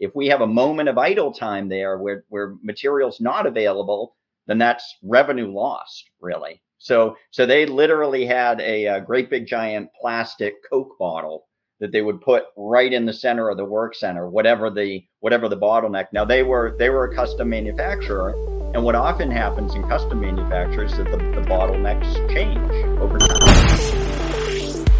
if we have a moment of idle time there where, where material's not available, then that's revenue lost, really. So, so they literally had a, a great big giant plastic Coke bottle that they would put right in the center of the work center, whatever the whatever the bottleneck. Now they were they were a custom manufacturer, and what often happens in custom manufacturers is that the, the bottlenecks change over time.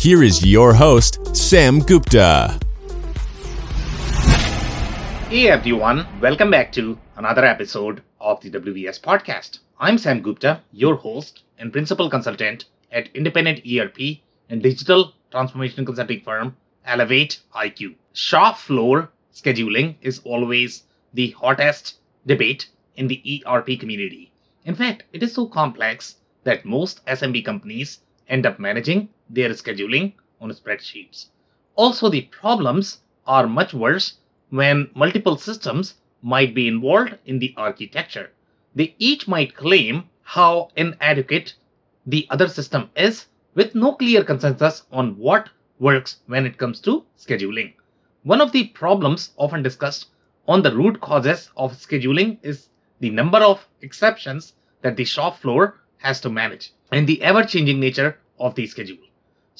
here is your host, Sam Gupta. Hey everyone, welcome back to another episode of the WBS Podcast. I'm Sam Gupta, your host and principal consultant at independent ERP and digital transformation consulting firm Elevate IQ. Shop floor scheduling is always the hottest debate in the ERP community. In fact, it is so complex that most SMB companies end up managing their scheduling on spreadsheets. Also, the problems are much worse when multiple systems might be involved in the architecture they each might claim how inadequate the other system is with no clear consensus on what works when it comes to scheduling. One of the problems often discussed on the root causes of scheduling is the number of exceptions that the shop floor has to manage and the ever changing nature of the schedule.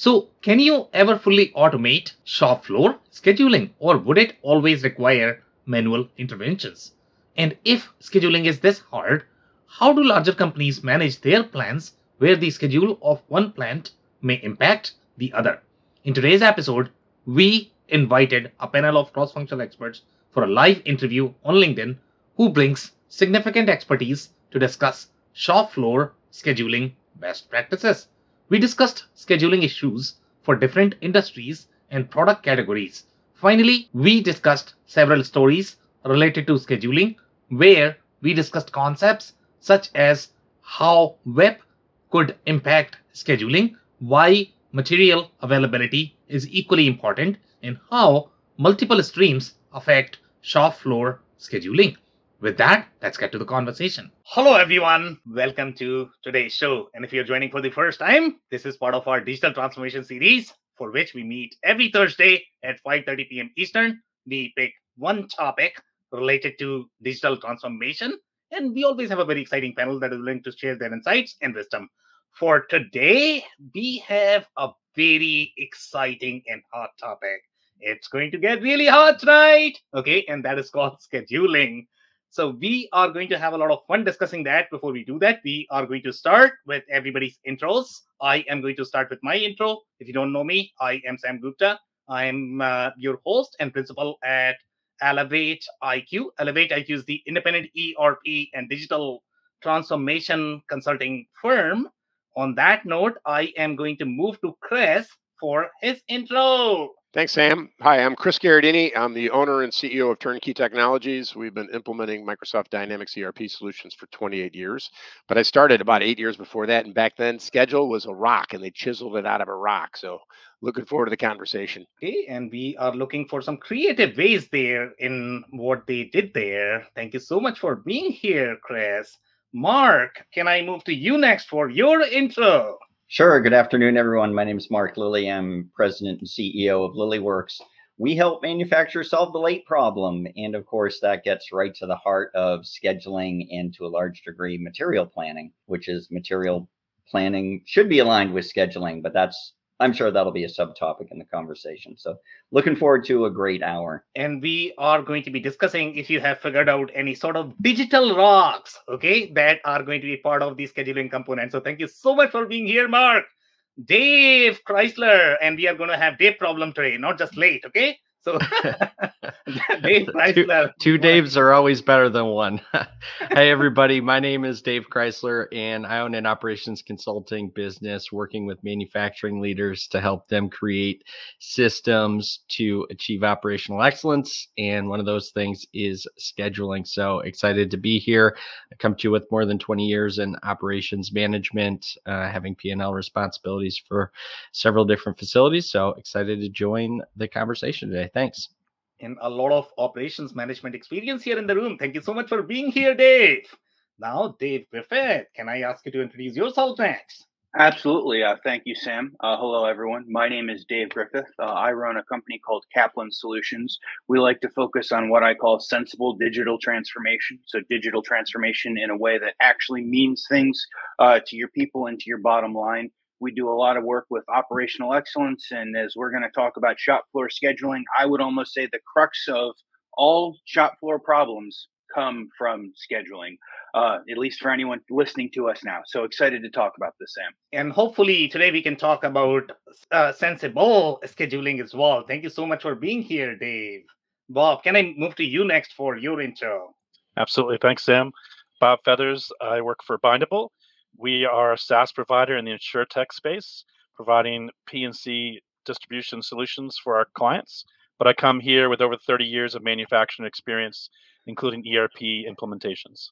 So, can you ever fully automate shop floor scheduling or would it always require manual interventions? And if scheduling is this hard, how do larger companies manage their plans where the schedule of one plant may impact the other? In today's episode, we invited a panel of cross functional experts for a live interview on LinkedIn who brings significant expertise to discuss shop floor scheduling best practices. We discussed scheduling issues for different industries and product categories. Finally, we discussed several stories related to scheduling where we discussed concepts such as how WIP could impact scheduling, why material availability is equally important, and how multiple streams affect shop floor scheduling. With that, let's get to the conversation. Hello, everyone. Welcome to today's show. And if you're joining for the first time, this is part of our digital transformation series for which we meet every Thursday at 5:30 p.m. Eastern. We pick one topic related to digital transformation. And we always have a very exciting panel that is willing to share their insights and wisdom. For today, we have a very exciting and hot topic. It's going to get really hot tonight. Okay, and that is called scheduling. So we are going to have a lot of fun discussing that. Before we do that, we are going to start with everybody's intros. I am going to start with my intro. If you don't know me, I am Sam Gupta. I'm uh, your host and principal at Elevate IQ. Elevate IQ is the independent ERP and digital transformation consulting firm. On that note, I am going to move to Chris for his intro. Thanks, Sam. Hi, I'm Chris Gherardini. I'm the owner and CEO of Turnkey Technologies. We've been implementing Microsoft Dynamics ERP solutions for 28 years, but I started about eight years before that. And back then, schedule was a rock, and they chiseled it out of a rock. So, looking forward to the conversation. Okay, and we are looking for some creative ways there in what they did there. Thank you so much for being here, Chris. Mark, can I move to you next for your intro? Sure. Good afternoon, everyone. My name is Mark Lilly. I'm president and CEO of LillyWorks. We help manufacturers solve the late problem. And of course, that gets right to the heart of scheduling and to a large degree, material planning, which is material planning should be aligned with scheduling, but that's I'm sure that'll be a subtopic in the conversation. So, looking forward to a great hour. And we are going to be discussing if you have figured out any sort of digital rocks, okay, that are going to be part of the scheduling component. So, thank you so much for being here, Mark. Dave Chrysler, and we are going to have Dave problem today, not just late, okay? So Dave Chrysler. Two, two Daves are always better than one. hey everybody, my name is Dave Chrysler and I own an operations consulting business working with manufacturing leaders to help them create systems to achieve operational excellence and one of those things is scheduling. So excited to be here. I come to you with more than 20 years in operations management, uh, having P&L responsibilities for several different facilities. So excited to join the conversation today. Thanks. And a lot of operations management experience here in the room. Thank you so much for being here, Dave. Now, Dave Griffith, can I ask you to introduce yourself next? Absolutely. Uh, thank you, Sam. Uh, hello, everyone. My name is Dave Griffith. Uh, I run a company called Kaplan Solutions. We like to focus on what I call sensible digital transformation. So, digital transformation in a way that actually means things uh, to your people and to your bottom line. We do a lot of work with operational excellence. And as we're going to talk about shop floor scheduling, I would almost say the crux of all shop floor problems come from scheduling, uh, at least for anyone listening to us now. So excited to talk about this, Sam. And hopefully today we can talk about uh, sensible scheduling as well. Thank you so much for being here, Dave. Bob, can I move to you next for your intro? Absolutely. Thanks, Sam. Bob Feathers. I work for Bindable. We are a SaaS provider in the insurtech space, providing P&C distribution solutions for our clients. But I come here with over 30 years of manufacturing experience, including ERP implementations.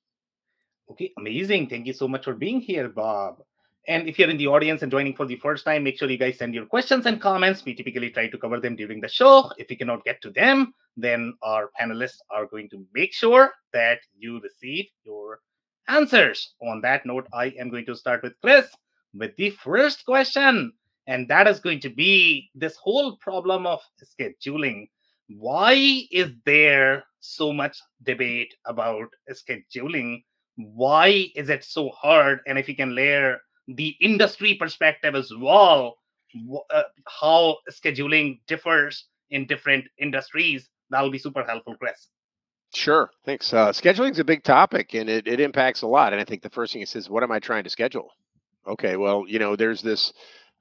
Okay, amazing. Thank you so much for being here, Bob. And if you're in the audience and joining for the first time, make sure you guys send your questions and comments. We typically try to cover them during the show. If we cannot get to them, then our panelists are going to make sure that you receive your answers. On that note, I am going to start with Chris with the first question. And that is going to be this whole problem of scheduling. Why is there so much debate about scheduling? Why is it so hard? And if you can layer the industry perspective as well, uh, how scheduling differs in different industries, that'll be super helpful, Chris. Sure. Thanks. Uh, scheduling is a big topic and it, it impacts a lot. And I think the first thing it says, what am I trying to schedule? Okay, well, you know, there's this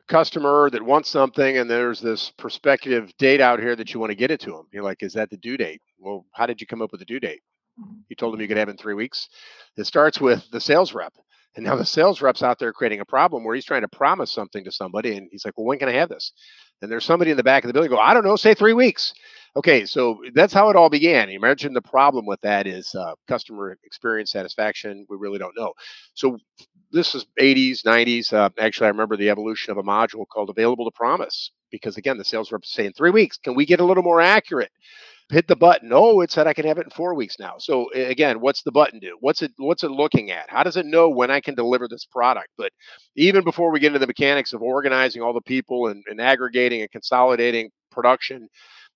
customer that wants something and there's this prospective date out here that you want to get it to them. You're like, is that the due date? Well, how did you come up with the due date? You told them you could have it in three weeks. It starts with the sales rep. And now the sales rep's out there creating a problem where he's trying to promise something to somebody and he's like, well, when can I have this? And there's somebody in the back of the building go, I don't know, say three weeks. Okay, so that's how it all began. Imagine the problem with that is uh, customer experience satisfaction. We really don't know. So this is 80s, 90s. Uh, actually, I remember the evolution of a module called Available to Promise because again, the sales rep is saying three weeks. Can we get a little more accurate? Hit the button. Oh, it said I can have it in four weeks now. So again, what's the button do? What's it? What's it looking at? How does it know when I can deliver this product? But even before we get into the mechanics of organizing all the people and, and aggregating and consolidating production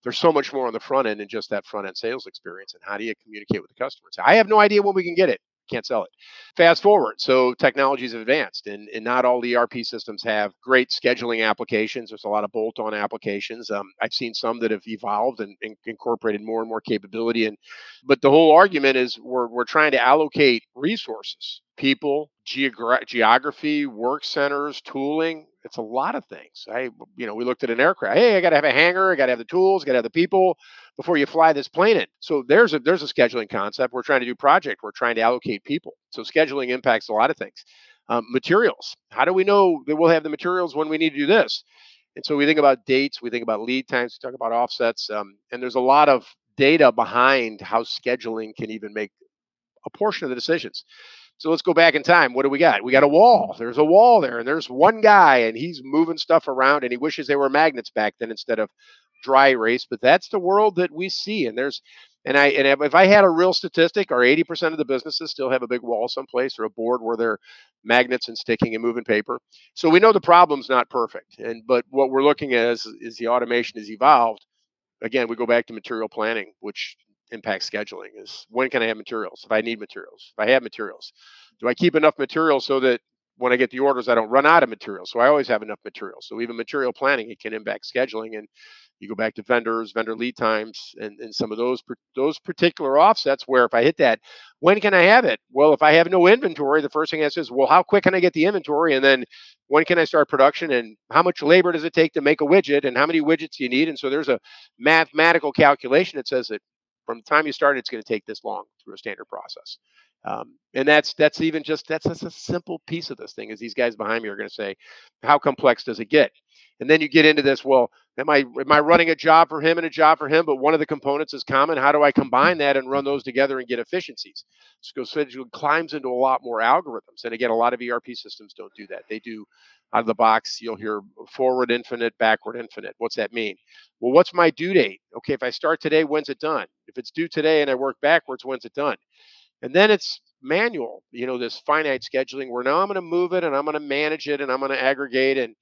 there's so much more on the front end than just that front end sales experience. And how do you communicate with the customer? So I have no idea when we can get it. Can't sell it. Fast forward. So technologies have advanced, and, and not all ERP systems have great scheduling applications. There's a lot of bolt on applications. Um, I've seen some that have evolved and, and incorporated more and more capability. And but the whole argument is we're, we're trying to allocate resources, people, geogra- geography, work centers, tooling, it's a lot of things. I, you know, we looked at an aircraft. Hey, I got to have a hangar. I got to have the tools. Got to have the people before you fly this plane in. So there's a there's a scheduling concept. We're trying to do project. We're trying to allocate people. So scheduling impacts a lot of things. Um, materials. How do we know that we'll have the materials when we need to do this? And so we think about dates. We think about lead times. We talk about offsets. Um, and there's a lot of data behind how scheduling can even make a portion of the decisions. So let's go back in time. What do we got? We got a wall. There's a wall there, and there's one guy, and he's moving stuff around, and he wishes they were magnets back then instead of dry erase. But that's the world that we see, and there's and I and if I had a real statistic, or 80% of the businesses still have a big wall someplace or a board where they're magnets and sticking and moving paper. So we know the problem's not perfect, and but what we're looking at is, is the automation has evolved. Again, we go back to material planning, which impacts scheduling is when can I have materials? If I need materials, if I have materials, do I keep enough materials so that when I get the orders, I don't run out of materials? So I always have enough materials. So even material planning, it can impact scheduling. And You go back to vendors, vendor lead times, and, and some of those those particular offsets where if I hit that, when can I have it? Well, if I have no inventory, the first thing I say is, well, how quick can I get the inventory? And then when can I start production? And how much labor does it take to make a widget? And how many widgets do you need? And so there's a mathematical calculation that says that from the time you start, it's going to take this long through a standard process. Um, and that's that's even just that's, that's a simple piece of this thing. Is these guys behind me are going to say, how complex does it get? And then you get into this. Well, am I am I running a job for him and a job for him? But one of the components is common. How do I combine that and run those together and get efficiencies? So it climbs into a lot more algorithms. And again, a lot of ERP systems don't do that. They do out of the box. You'll hear forward infinite, backward infinite. What's that mean? Well, what's my due date? Okay, if I start today, when's it done? If it's due today and I work backwards, when's it done? And then it's manual, you know, this finite scheduling where now I'm going to move it and I'm going to manage it and I'm going to aggregate and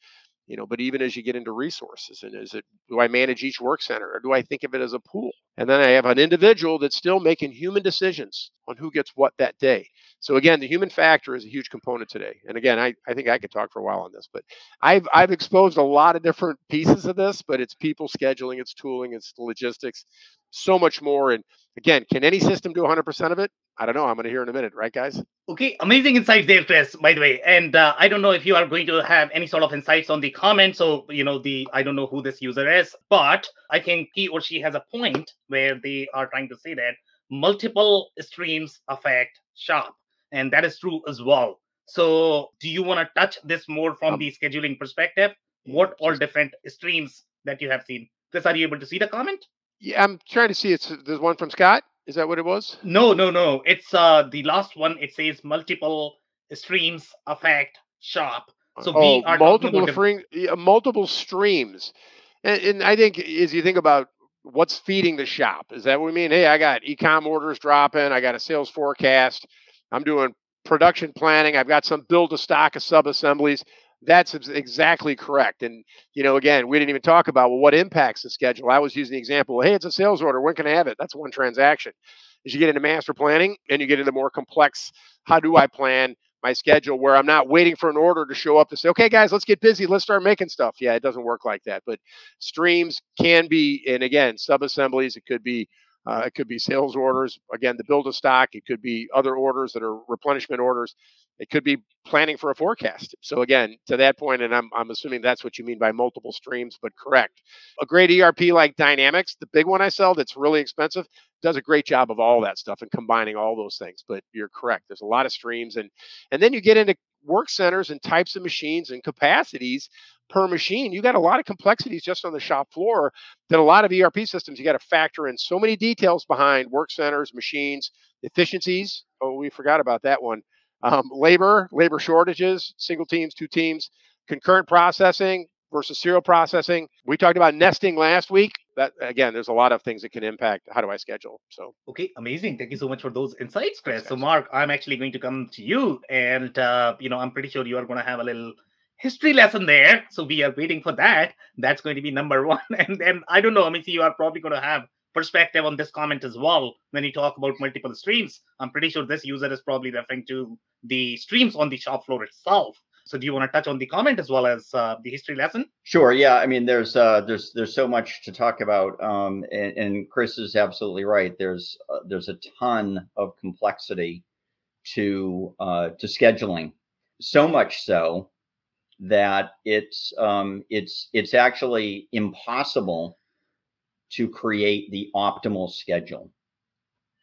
you know but even as you get into resources and is it do i manage each work center or do i think of it as a pool? And then i have an individual that's still making human decisions on who gets what that day. So again the human factor is a huge component today. And again i, I think i could talk for a while on this but i've i've exposed a lot of different pieces of this but it's people scheduling it's tooling it's logistics so much more. And again can any system do 100% of it I don't know. I'm going to hear in a minute, right, guys? Okay, amazing insights there, Chris. By the way, and uh, I don't know if you are going to have any sort of insights on the comment. So you know, the I don't know who this user is, but I think he or she has a point where they are trying to say that multiple streams affect shop, and that is true as well. So, do you want to touch this more from um, the scheduling perspective? What all different streams that you have seen? Chris, are you able to see the comment? Yeah, I'm trying to see. It's there's one from Scott. Is that what it was? No, no, no. It's uh the last one. It says multiple streams affect shop. So oh, we are multiple free, multiple streams, and, and I think as you think about what's feeding the shop, is that what we mean? Hey, I got ecom orders dropping. I got a sales forecast. I'm doing production planning. I've got some build to stock of sub assemblies. That's exactly correct. And you know, again, we didn't even talk about well, what impacts the schedule. I was using the example. Hey, it's a sales order. When can I have it? That's one transaction. As you get into master planning and you get into more complex, how do I plan my schedule where I'm not waiting for an order to show up to say, okay, guys, let's get busy. Let's start making stuff. Yeah, it doesn't work like that. But streams can be, and again, sub assemblies. It could be uh, it could be sales orders. Again, the build a stock. It could be other orders that are replenishment orders. It could be planning for a forecast. So again, to that point, and I'm, I'm assuming that's what you mean by multiple streams, but correct. A great ERP like Dynamics, the big one I sell that's really expensive, does a great job of all that stuff and combining all those things. But you're correct. There's a lot of streams, and and then you get into work centers and types of machines and capacities per machine. You got a lot of complexities just on the shop floor that a lot of ERP systems you got to factor in so many details behind work centers, machines, efficiencies. Oh, we forgot about that one. Um, labor, labor shortages, single teams, two teams, concurrent processing versus serial processing. We talked about nesting last week. That again, there's a lot of things that can impact how do I schedule. So okay, amazing. Thank you so much for those insights, Chris. So Mark, I'm actually going to come to you, and uh, you know, I'm pretty sure you are going to have a little history lesson there. So we are waiting for that. That's going to be number one. And then I don't know, I mean, you are probably going to have perspective on this comment as well when you talk about multiple streams. I'm pretty sure this user is probably referring to the streams on the shop floor itself. So, do you want to touch on the comment as well as uh, the history lesson? Sure. Yeah. I mean, there's uh, there's there's so much to talk about, um, and, and, Chris is absolutely right. There's uh, there's a ton of complexity to uh, to scheduling. So much so that it's um, it's it's actually impossible to create the optimal schedule.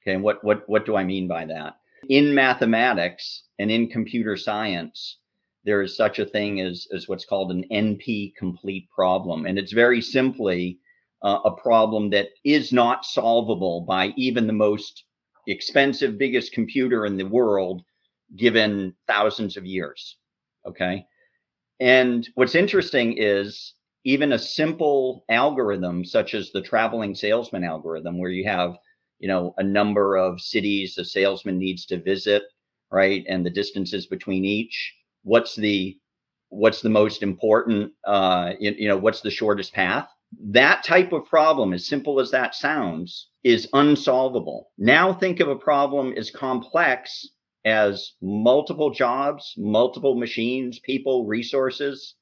Okay, and what what what do I mean by that? In mathematics and in computer science, there is such a thing as as what's called an NP complete problem, and it's very simply uh, a problem that is not solvable by even the most expensive, biggest computer in the world, given thousands of years. Okay, and what's interesting is even a simple algorithm such as the traveling salesman algorithm, where you have, you know, a number of cities a salesman needs to visit, right, and the distances between each. What's the what's the most important? Uh, you, you know, what's the shortest path? That type of problem, as simple as that sounds, is unsolvable. Now think of a problem as complex as multiple jobs, multiple machines, people, resources,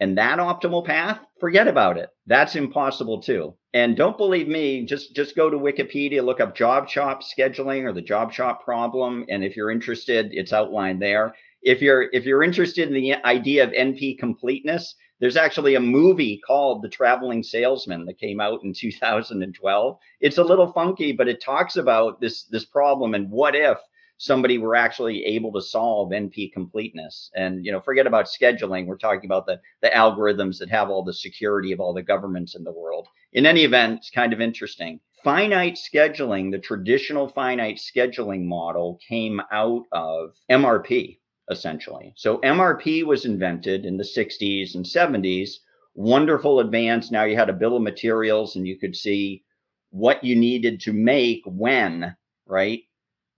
And that optimal path, forget about it. That's impossible too. And don't believe me, just just go to Wikipedia, look up job shop scheduling or the job shop problem and if you're interested, it's outlined there. If you're if you're interested in the idea of NP completeness, there's actually a movie called The Traveling Salesman that came out in 2012. It's a little funky, but it talks about this this problem and what if somebody were actually able to solve NP completeness. And you know, forget about scheduling. We're talking about the the algorithms that have all the security of all the governments in the world. In any event, it's kind of interesting. Finite scheduling, the traditional finite scheduling model came out of MRP essentially. So MRP was invented in the 60s and 70s. Wonderful advance. Now you had a bill of materials and you could see what you needed to make when, right?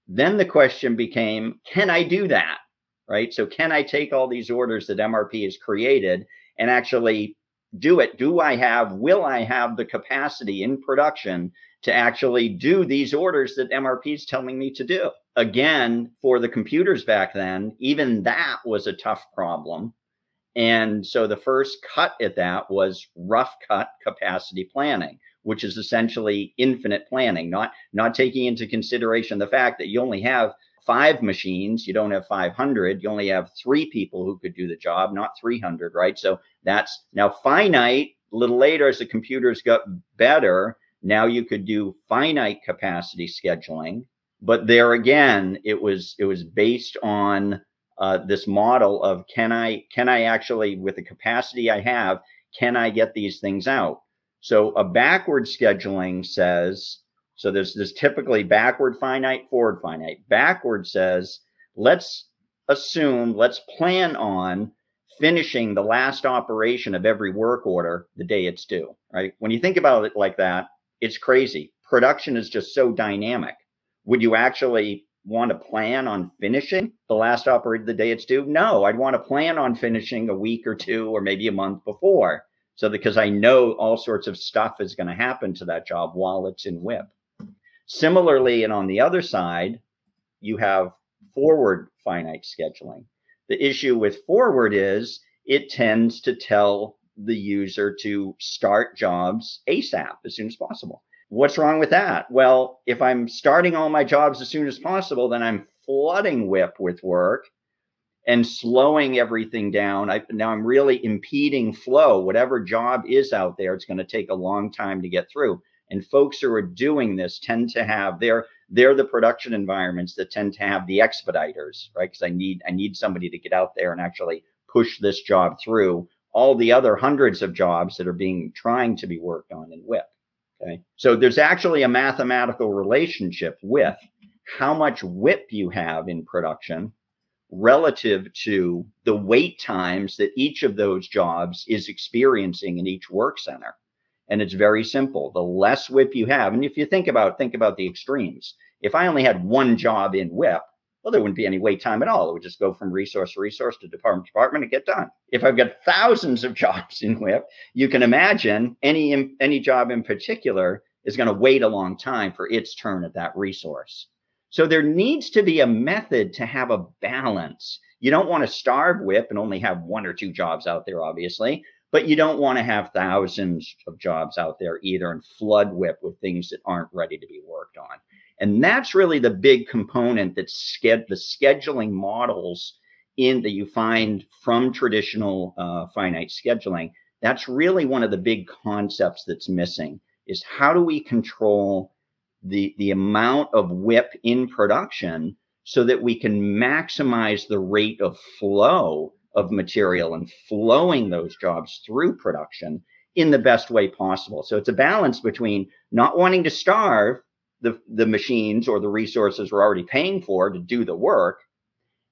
Then the question became, can I do that? Right. So can I take all these orders that MRP has created and actually do it? Do I have, will I have the capacity in production to actually do these orders that MRP is telling me to do? Again, for the computers back then, even that was a tough problem. And so the first cut at that was rough cut capacity planning which is essentially infinite planning, not not taking into consideration the fact that you only have five machines, you don't have 500, you only have three people who could do the job, not 300, right? So that's now finite. A little later, as the computers got better, now you could do finite capacity scheduling. But there again, it was it was based on uh, this model of can I can I actually with the capacity I have can I get these things out? So a backward scheduling says, so there's this typically backward finite, forward finite. Backward says, let's assume, let's plan on finishing the last operation of every work order the day it's due, right? When you think about it like that, it's crazy. Production is just so dynamic. Would you actually want to plan on finishing the last operator the day it's due? No, I'd want to plan on finishing a week or two or maybe a month before. So because I know all sorts of stuff is going to happen to that job while it's in WIP. Similarly, and on the other side, you have forward finite scheduling. The issue with forward is it tends to tell the user to start jobs ASAP as soon as possible. What's wrong with that? Well, if I'm starting all my jobs as soon as possible, then I'm flooding WIP with work and slowing everything down. I, now I'm really impeding flow. Whatever job is out there, it's going to take a long time to get through. And folks who are doing this tend to have they're they're the production environments that tend to have the expediters, right? Because I need I need somebody to get out there and actually push this job through all the other hundreds of jobs that are being trying to be worked on in WIP. Okay. So there's actually a mathematical relationship with how much WIP you have in production relative to the wait times that each of those jobs is experiencing in each work center. And it's very simple. The less WIP you have, and if you think about think about the extremes. If I only had one job in WIP, well, there wouldn't be any wait time at all. It would just go from resource to resource to department to department and get done. If I've got thousands of jobs in WIP, you can imagine any any job in particular is going to wait a long time for its turn at that resource. So there needs to be a method to have a balance. You don't want to starve WIP and only have one or two jobs out there, obviously, but you don't want to have thousands of jobs out there either and flood WIP with things that aren't ready to be worked on. And that's really the big component that's the scheduling models in that you find from traditional uh, finite scheduling. That's really one of the big concepts that's missing is how do we control the, the amount of WIP in production so that we can maximize the rate of flow of material and flowing those jobs through production in the best way possible. So it's a balance between not wanting to starve the, the machines or the resources we're already paying for to do the work,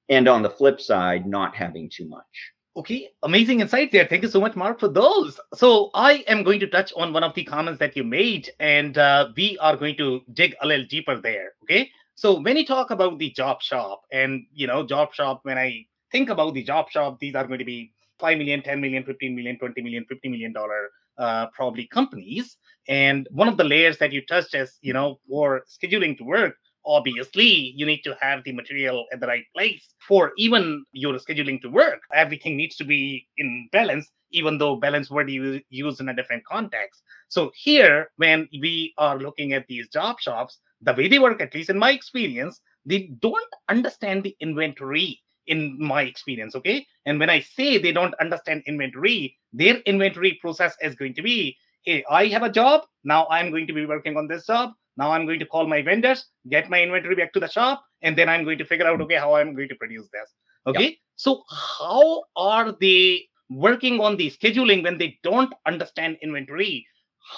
and on the flip side, not having too much. Okay, amazing insight there. Thank you so much, Mark, for those. So I am going to touch on one of the comments that you made, and uh, we are going to dig a little deeper there. Okay, so when you talk about the job shop, and you know, job shop, when I think about the job shop, these are going to be 5 million, 10 million, 15 million, 20 million, 50 million dollar uh, probably companies. And one of the layers that you touched is, you know, for scheduling to work, obviously you need to have the material at the right place for even your scheduling to work everything needs to be in balance even though balance word you use in a different context. So here, when we are looking at these job shops, the way they work, at least in my experience, they don't understand the inventory in my experience. Okay. And when I say they don't understand inventory, their inventory process is going to be hey, I have a job. Now I'm going to be working on this job. Now I'm going to call my vendors, get my inventory back to the shop, and then I'm going to figure out, okay, how I'm going to produce this. Okay. So, how are they working on the scheduling when they don't understand inventory?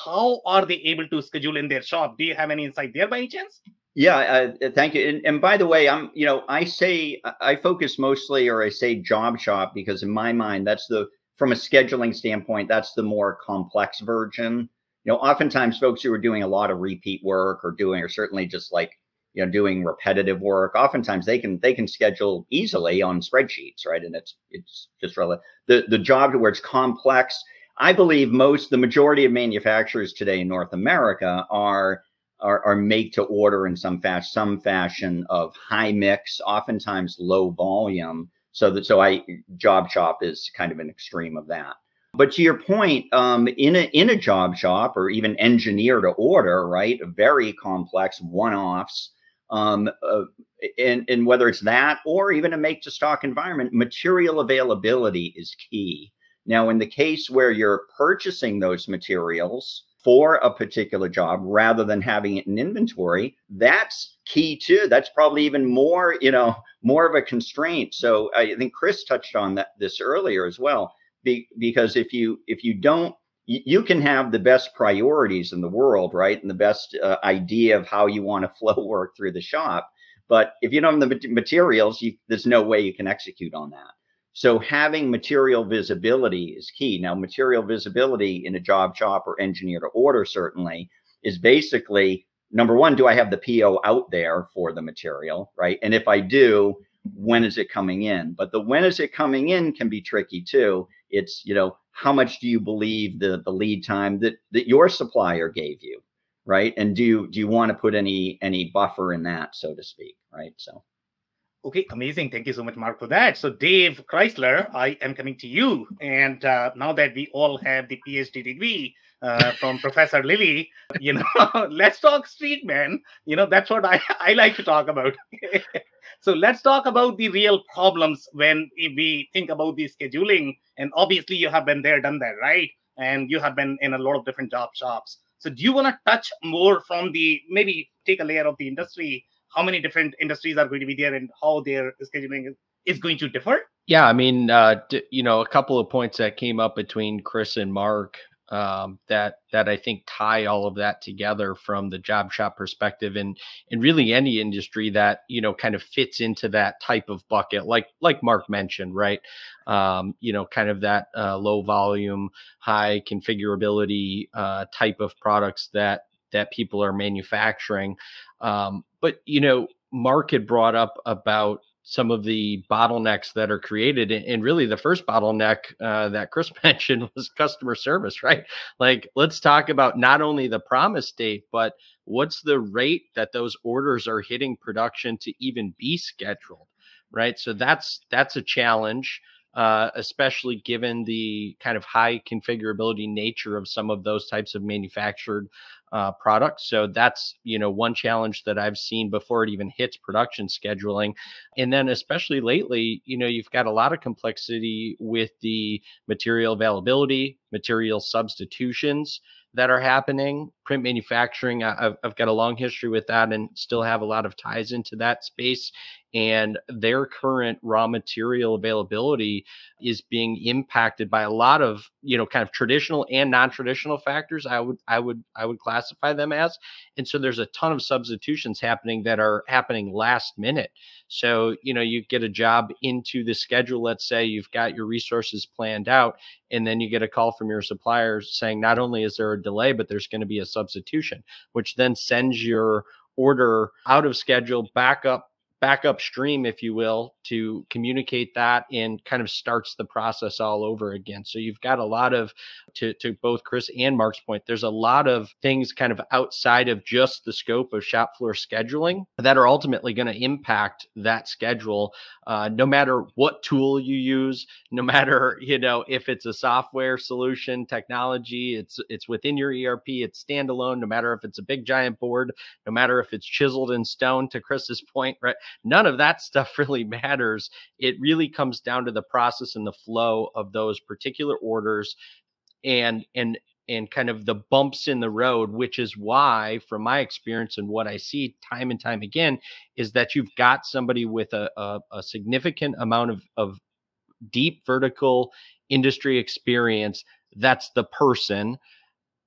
How are they able to schedule in their shop? Do you have any insight there by any chance? Yeah, uh, thank you. And, and, by the way, I'm, you know, I say I focus mostly, or I say job shop because in my mind, that's the from a scheduling standpoint, that's the more complex version. You know, oftentimes folks who are doing a lot of repeat work or doing, or certainly just like, you know, doing repetitive work, oftentimes they can they can schedule easily on spreadsheets, right? And it's it's just really the the job to where it's complex. I believe most the majority of manufacturers today in North America are are, are make to order in some fashion, some fashion of high mix, oftentimes low volume. So that so I job shop is kind of an extreme of that. But to your point, um, in a in a job shop or even engineer to order, right? Very complex one-offs. Um, uh, and, and whether it's that or even a make to stock environment, material availability is key. Now, in the case where you're purchasing those materials, for a particular job rather than having it in inventory that's key too. That's probably even more you know more of a constraint. So i think chris touched on that this earlier as well be, because if you if you don't you can have the best priorities in the world right? And the best uh, idea of how you want to flow work through the shop. But if you don't have the materials you, there's no way you can execute on that so having material visibility is key. Now, material visibility in a job shop or engineer to order certainly is basically number one, do I have the PO out there for the material, right? And if I do, when is it coming in? But the when is it coming in can be tricky too. It's, you know, how much do you believe the, the lead time that, that your supplier gave you, right? And do you, do you want to put any, any buffer in that, so to speak, right? So. Okay, amazing. Thank you so much, Mark, for that. So, Dave Chrysler, I am coming to you. And uh, now that we all have the PhD degree uh, from Professor Lilly, you know, let's talk street man. You know, that's what I, I like to talk about. so, let's talk about the real problems when we think about the scheduling. And obviously, you have been there, done that, right? And you have been in a lot of different job shops. So, do you want to touch more from the maybe take a layer of the industry? How many different industries are going to be there and how their scheduling is, is going to differ? Yeah, I mean, uh, d- you know, a couple of points that came up between Chris and Mark um, that that I think tie all of that together from the job shop perspective, and and really any industry that you know kind of fits into that type of bucket, like like Mark mentioned, right? Um, you know, kind of that uh, low volume, high configurability uh, type of products that that people are manufacturing. Um, but you know, Mark had brought up about some of the bottlenecks that are created and really the first bottleneck uh, that chris mentioned was customer service right? Like let's talk about not only the promise date but what's the rate that those orders are hitting production to even be scheduled right? So that's that's a challenge uh, especially given the kind of high configurability nature of some of those types of manufactured uh, products. So that's you know one challenge that I've seen before it even hits production scheduling, and then especially lately, you know, you've got a lot of complexity with the material availability, material substitutions that are happening. Print manufacturing, I've, I've, got a long history with that and still have a lot of ties into that space. And their current raw material availability is being impacted by a lot of, you know, kind of traditional and non-traditional factors. I would, I would, I would classify them as. And so there's a ton of substitutions happening that are happening last minute. So, you know, you get a job into the schedule. Let's say you've got your resources planned out, and then you get a call from your suppliers saying not only is there a delay, but there's going to be a substitution, which then sends your order out of schedule back up back upstream, if you will, to communicate that and kind of starts the process all over again. So you've got a lot of, to, to both Chris and Mark's point, there's a lot of things kind of outside of just the scope of shop floor scheduling that are ultimately going to impact that schedule, uh, no matter what tool you use, no matter, you know, if it's a software solution, technology, it's, it's within your ERP, it's standalone, no matter if it's a big giant board, no matter if it's chiseled in stone to Chris's point, right? None of that stuff really matters. It really comes down to the process and the flow of those particular orders and and and kind of the bumps in the road, which is why, from my experience and what I see time and time again, is that you've got somebody with a, a, a significant amount of, of deep vertical industry experience. That's the person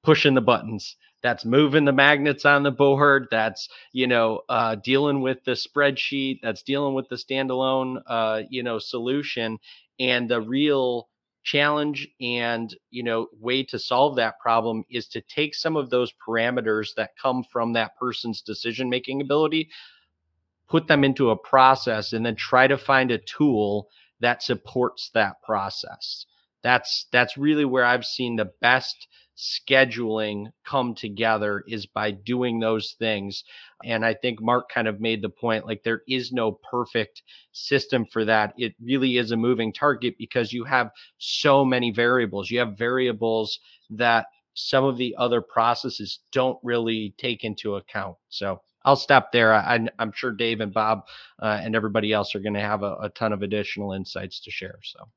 pushing the buttons that's moving the magnets on the board that's you know uh, dealing with the spreadsheet that's dealing with the standalone uh, you know solution. And the real challenge and you know way to solve that problem is to take some of those parameters that come from that person's decision making ability put them into a process and then try to find a tool that supports that process. That's that's really where i've seen the best scheduling come together is by doing those things. And I think Mark kind of made the point like there is no perfect system for that. It really is a moving target because you have so many variables. You have variables that some of the other processes don't really take into account. So I'll stop there. I, am sure Dave and Bob uh, and everybody else are going to have a, a ton of additional insights to share. So.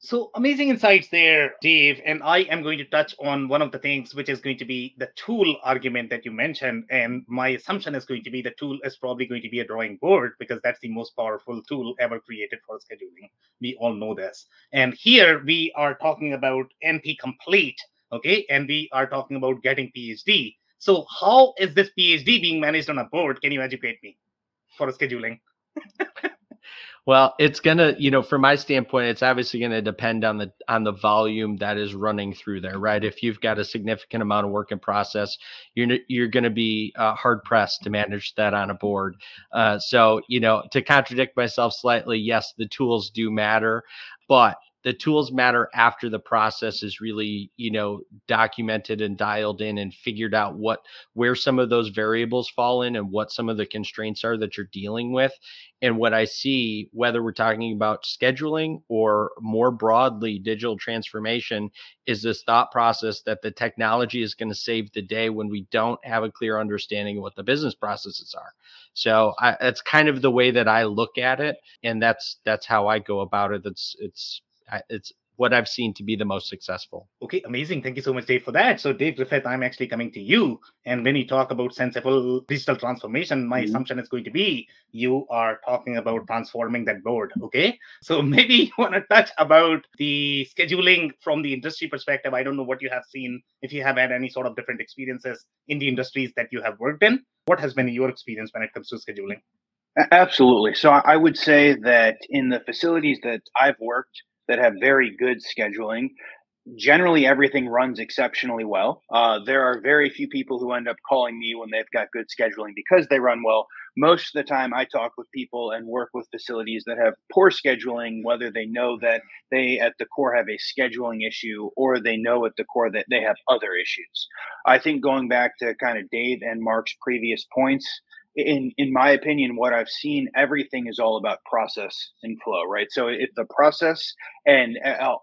So amazing insights there, Dave. And I am going to touch on one of the things which is going to be the tool argument that you mentioned. And my assumption is going to be the tool is probably going to be a drawing board because that's the most powerful tool ever created for scheduling. We all know this. And here we are talking about NP complete. Okay. And we are talking about getting PhD. So how is this PhD being managed on a board? Can you educate me for scheduling? Well, it's gonna, you know, from my standpoint, it's obviously gonna depend on the on the volume that is running through there, right? If you've got a significant amount of work in process, you're you're gonna be uh, hard pressed to manage that on a board. Uh, so, you know, to contradict myself slightly, yes, the tools do matter, but the tools matter after the process is really you know documented and dialed in and figured out what where some of those variables fall in and what some of the constraints are that you're dealing with. And what i see whether we're talking about scheduling or more broadly digital transformation is this thought process that the technology is going to save the day when we don't have a clear understanding of what the business processes are. So I, that's kind of the way that i look at it and that's that's how i go about it. It's it's it's what I've seen to be the most successful. Okay, amazing. Thank you so much, Dave, for that. So, Dave Griffith, I'm actually coming to you. And when you talk about sensible digital transformation, my mm-hmm. assumption is going to be you are talking about transforming that board. Okay. So, maybe you want to touch about the scheduling from the industry perspective. I don't know what you have seen, if you have had any sort of different experiences in the industries that you have worked in. What has been your experience when it comes to scheduling? Absolutely. So, I would say that in the facilities that I've worked, that have very good scheduling. Generally, everything runs exceptionally well. Uh, there are very few people who end up calling me when they've got good scheduling because they run well. Most of the time, I talk with people and work with facilities that have poor scheduling, whether they know that they at the core have a scheduling issue or they know at the core that they have other issues. I think going back to kind of Dave and Mark's previous points, in in my opinion what i've seen everything is all about process and flow right? So if the process and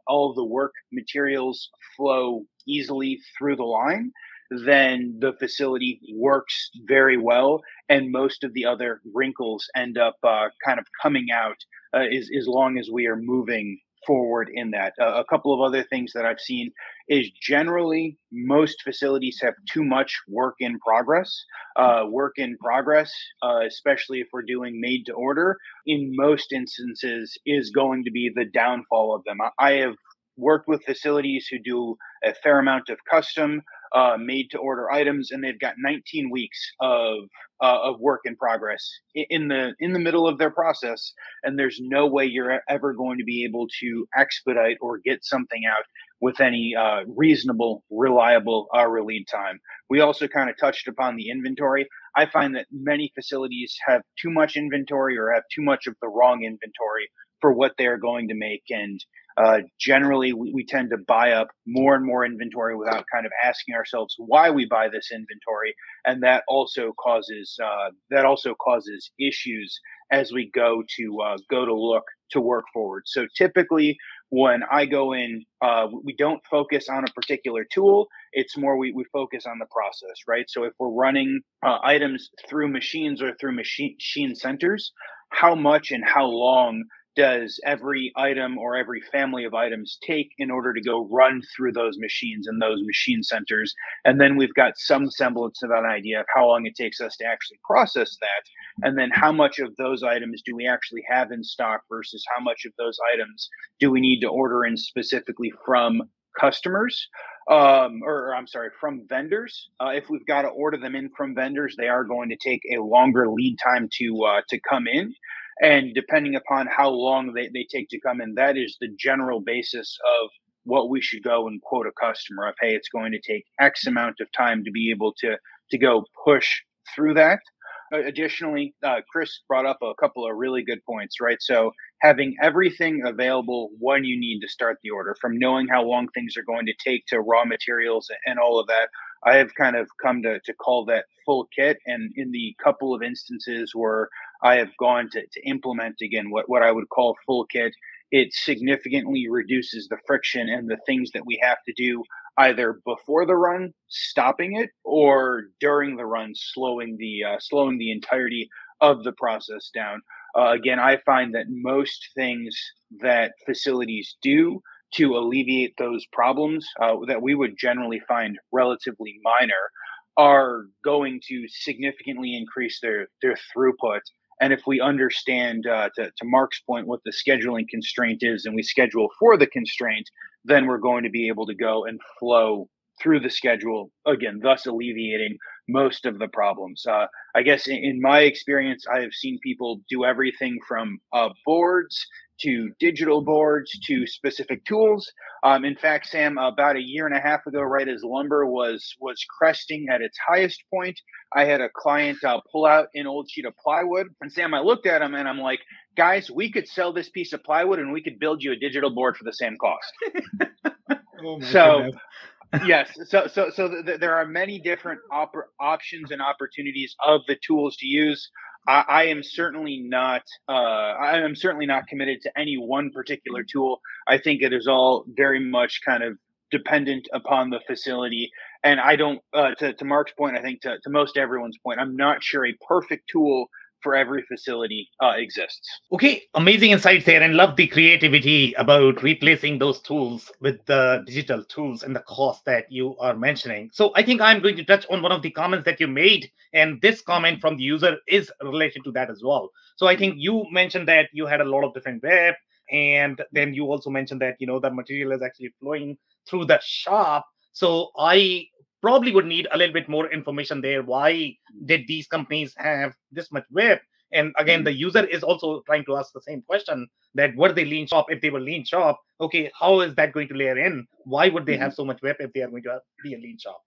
all the work materials flow easily through the line then the facility works very well and most of the other wrinkles end up uh, kind of coming out uh, as, as long as we are moving forward in that. Uh, a couple of other things that I've seen is generally most facilities have too much work in progress. Uh, work in progress, uh, especially if we're doing made to order, in most instances is going to be the downfall of them. I have worked with facilities who do a fair amount of custom uh, made to order items, and they've got 19 weeks of uh, of work in progress in the in the middle of their process, and there's no way you're ever going to be able to expedite or get something out with any uh, reasonable, reliable uh, lead time. We also kind of touched upon the inventory. I find that many facilities have too much inventory or have too much of the wrong inventory for what they're going to make. And uh, generally, we, we, tend to buy up more and more inventory without kind of asking ourselves why we buy this inventory, and that also causes uh, that also causes issues as we go to uh, go to look to work forward. So typically, when I go in, uh, we don't focus on a particular tool. It's more we, we focus on the process, right? So if we're running uh, items through machines or through machine, machine centers, how much and how long does every item or every family of items take in order to go run through those machines and those machine centers and then we've got some semblance of an idea of how long it takes us to actually process that and then how much of those items do we actually have in stock versus how much of those items do we need to order in specifically from customers um, or, I'm sorry, from vendors. Uh, if we've got to order them in from vendors, they are going to take a longer lead time to uh, to come in. And depending upon how long they, they take to come in, that is the general basis of what we should go and quote a customer of, hey, it's going to take X amount of time to be able to to go push through that. Uh, additionally, uh, Chris brought up a couple of really good points, right? So having everything available when you need to start the order, from knowing how long things are going to take to raw materials and all of that, I have kind of come to, to call that full kit. And in the couple of instances where I have gone to, to implement again what, what I would call full kit, it significantly reduces the friction and the things that we have to do either before the run, stopping it, or during the run, slowing the uh, slowing the entirety of the process down. Uh, again, I find that most things that facilities do to alleviate those problems uh, that we would generally find relatively minor are going to significantly increase their their throughput. And if we understand, uh, to, to Mark's point, what the scheduling constraint is, and we schedule for the constraint, then we're going to be able to go and flow through the schedule again, thus alleviating most of the problems. Uh, I guess in, in, my experience, I have seen people do everything from uh, boards to digital boards to specific tools. Um, in fact, Sam, about a year and a half ago, right as lumber was was cresting at its highest point, I had a client uh, pull out an old sheet of plywood, and Sam, I looked at him and I'm like, guys, we could sell this piece of plywood and we could build you a digital board for the same cost. oh so. Yes so so so th- there are many different op- options and opportunities of the tools to use I, I am certainly not. Uh, I am certainly not committed to any one particular tool. I think it is all very much kind of dependent upon the facility. And I don't. Uh, to, to Mark's point, I think to, to most everyone's point, I'm not sure a perfect tool for every facility uh, exists. Okay, amazing insights there, and love the creativity about replacing those tools with the digital tools and the cost that you are mentioning. So I think I'm going to touch on one of the comments that you made, and this comment from the user is related to that as well. So I think you mentioned that you had a lot of different web, and then you also mentioned that you know the material is actually flowing through the shop. So I probably would need a little bit more information there. Why did these companies have this much WIP? And again, the user is also trying to ask the same question that were they lean shop? If they were lean shop, okay, how is that going to layer in? Why would they have mm-hmm. so much WIP if they are going to be a lean shop?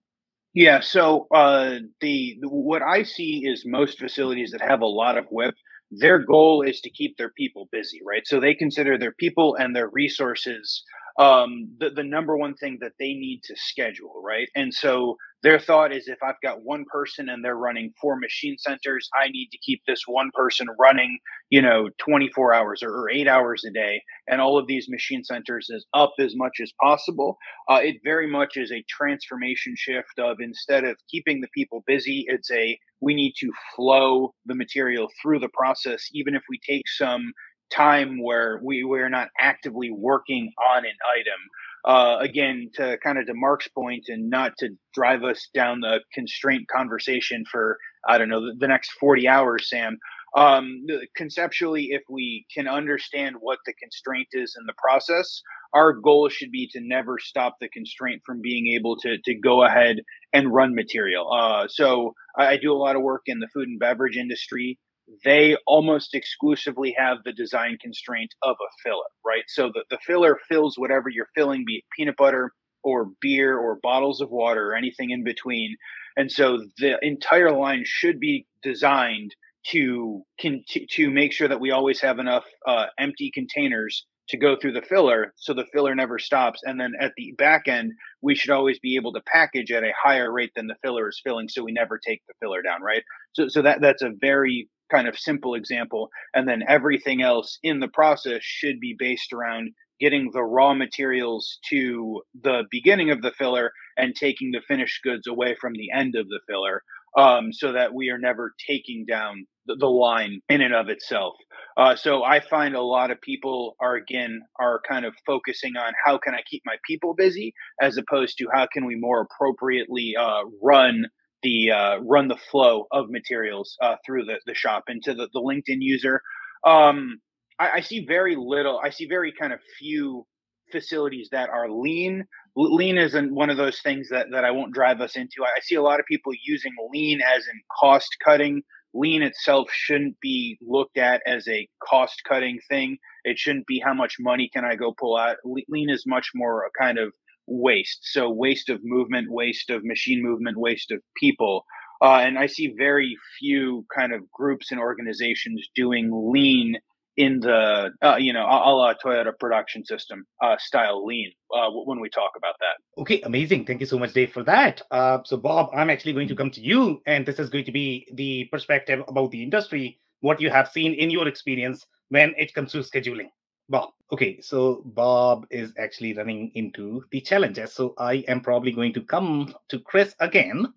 Yeah, so uh, the what I see is most facilities that have a lot of WIP, their goal is to keep their people busy, right? So they consider their people and their resources um, the, the number one thing that they need to schedule, right? And so their thought is if I've got one person and they're running four machine centers, I need to keep this one person running, you know, 24 hours or, or eight hours a day. And all of these machine centers is up as much as possible. Uh, it very much is a transformation shift of instead of keeping the people busy, it's a we need to flow the material through the process, even if we take some time where we we're not actively working on an item. Uh, again, to kind of to Mark's point, and not to drive us down the constraint conversation for I don't know the, the next forty hours, Sam. Um, conceptually, if we can understand what the constraint is in the process, our goal should be to never stop the constraint from being able to to go ahead and run material. Uh, so I, I do a lot of work in the food and beverage industry they almost exclusively have the design constraint of a filler, right? So the, the filler fills whatever you're filling, be it peanut butter or beer or bottles of water or anything in between. And so the entire line should be designed to to make sure that we always have enough uh, empty containers to go through the filler so the filler never stops and then at the back end we should always be able to package at a higher rate than the filler is filling so we never take the filler down right so so that that's a very kind of simple example and then everything else in the process should be based around getting the raw materials to the beginning of the filler and taking the finished goods away from the end of the filler um, so that we are never taking down the, the line in and of itself. Uh, so I find a lot of people are again are kind of focusing on how can I keep my people busy as opposed to how can we more appropriately uh, run the uh, run the flow of materials uh, through the, the shop into the, the LinkedIn user. Um, I, I see very little. I see very kind of few facilities that are lean. Lean isn't one of those things that, that I won't drive us into. I see a lot of people using lean as in cost cutting. Lean itself shouldn't be looked at as a cost cutting thing. It shouldn't be how much money can I go pull out. Lean is much more a kind of waste. So waste of movement, waste of machine movement, waste of people. Uh, and I see very few kind of groups and organizations doing lean in the uh, you know a la Toyota production system uh, style lean uh, when we talk about that. Okay, amazing. Thank you so much, Dave, for that. Uh, so, Bob, I'm actually going to come to you, and this is going to be the perspective about the industry, what you have seen in your experience when it comes to scheduling. Bob. Okay, so Bob is actually running into the challenges. So I am probably going to come to Chris again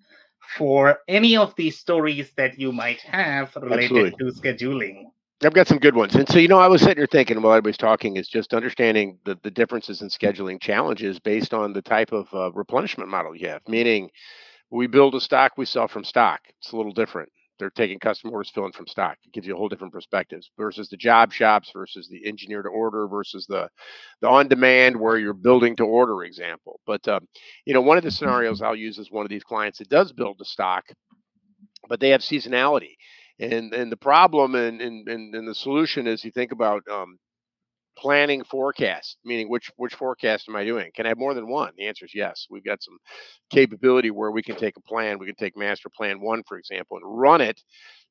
for any of these stories that you might have related Absolutely. to scheduling. I've got some good ones. And so, you know, I was sitting here thinking while everybody's talking is just understanding the, the differences in scheduling challenges based on the type of uh, replenishment model you have. Meaning, we build a stock, we sell from stock. It's a little different. They're taking custom orders, filling from stock. It gives you a whole different perspectives versus the job shops versus the engineer to order versus the the on demand where you're building to order example. But um, you know, one of the scenarios I'll use is one of these clients that does build the stock, but they have seasonality and and the problem and and, and, the solution is you think about um, planning forecast, meaning which which forecast am I doing? Can I have more than one? The answer is yes. We've got some capability where we can take a plan. We can take master plan one, for example, and run it.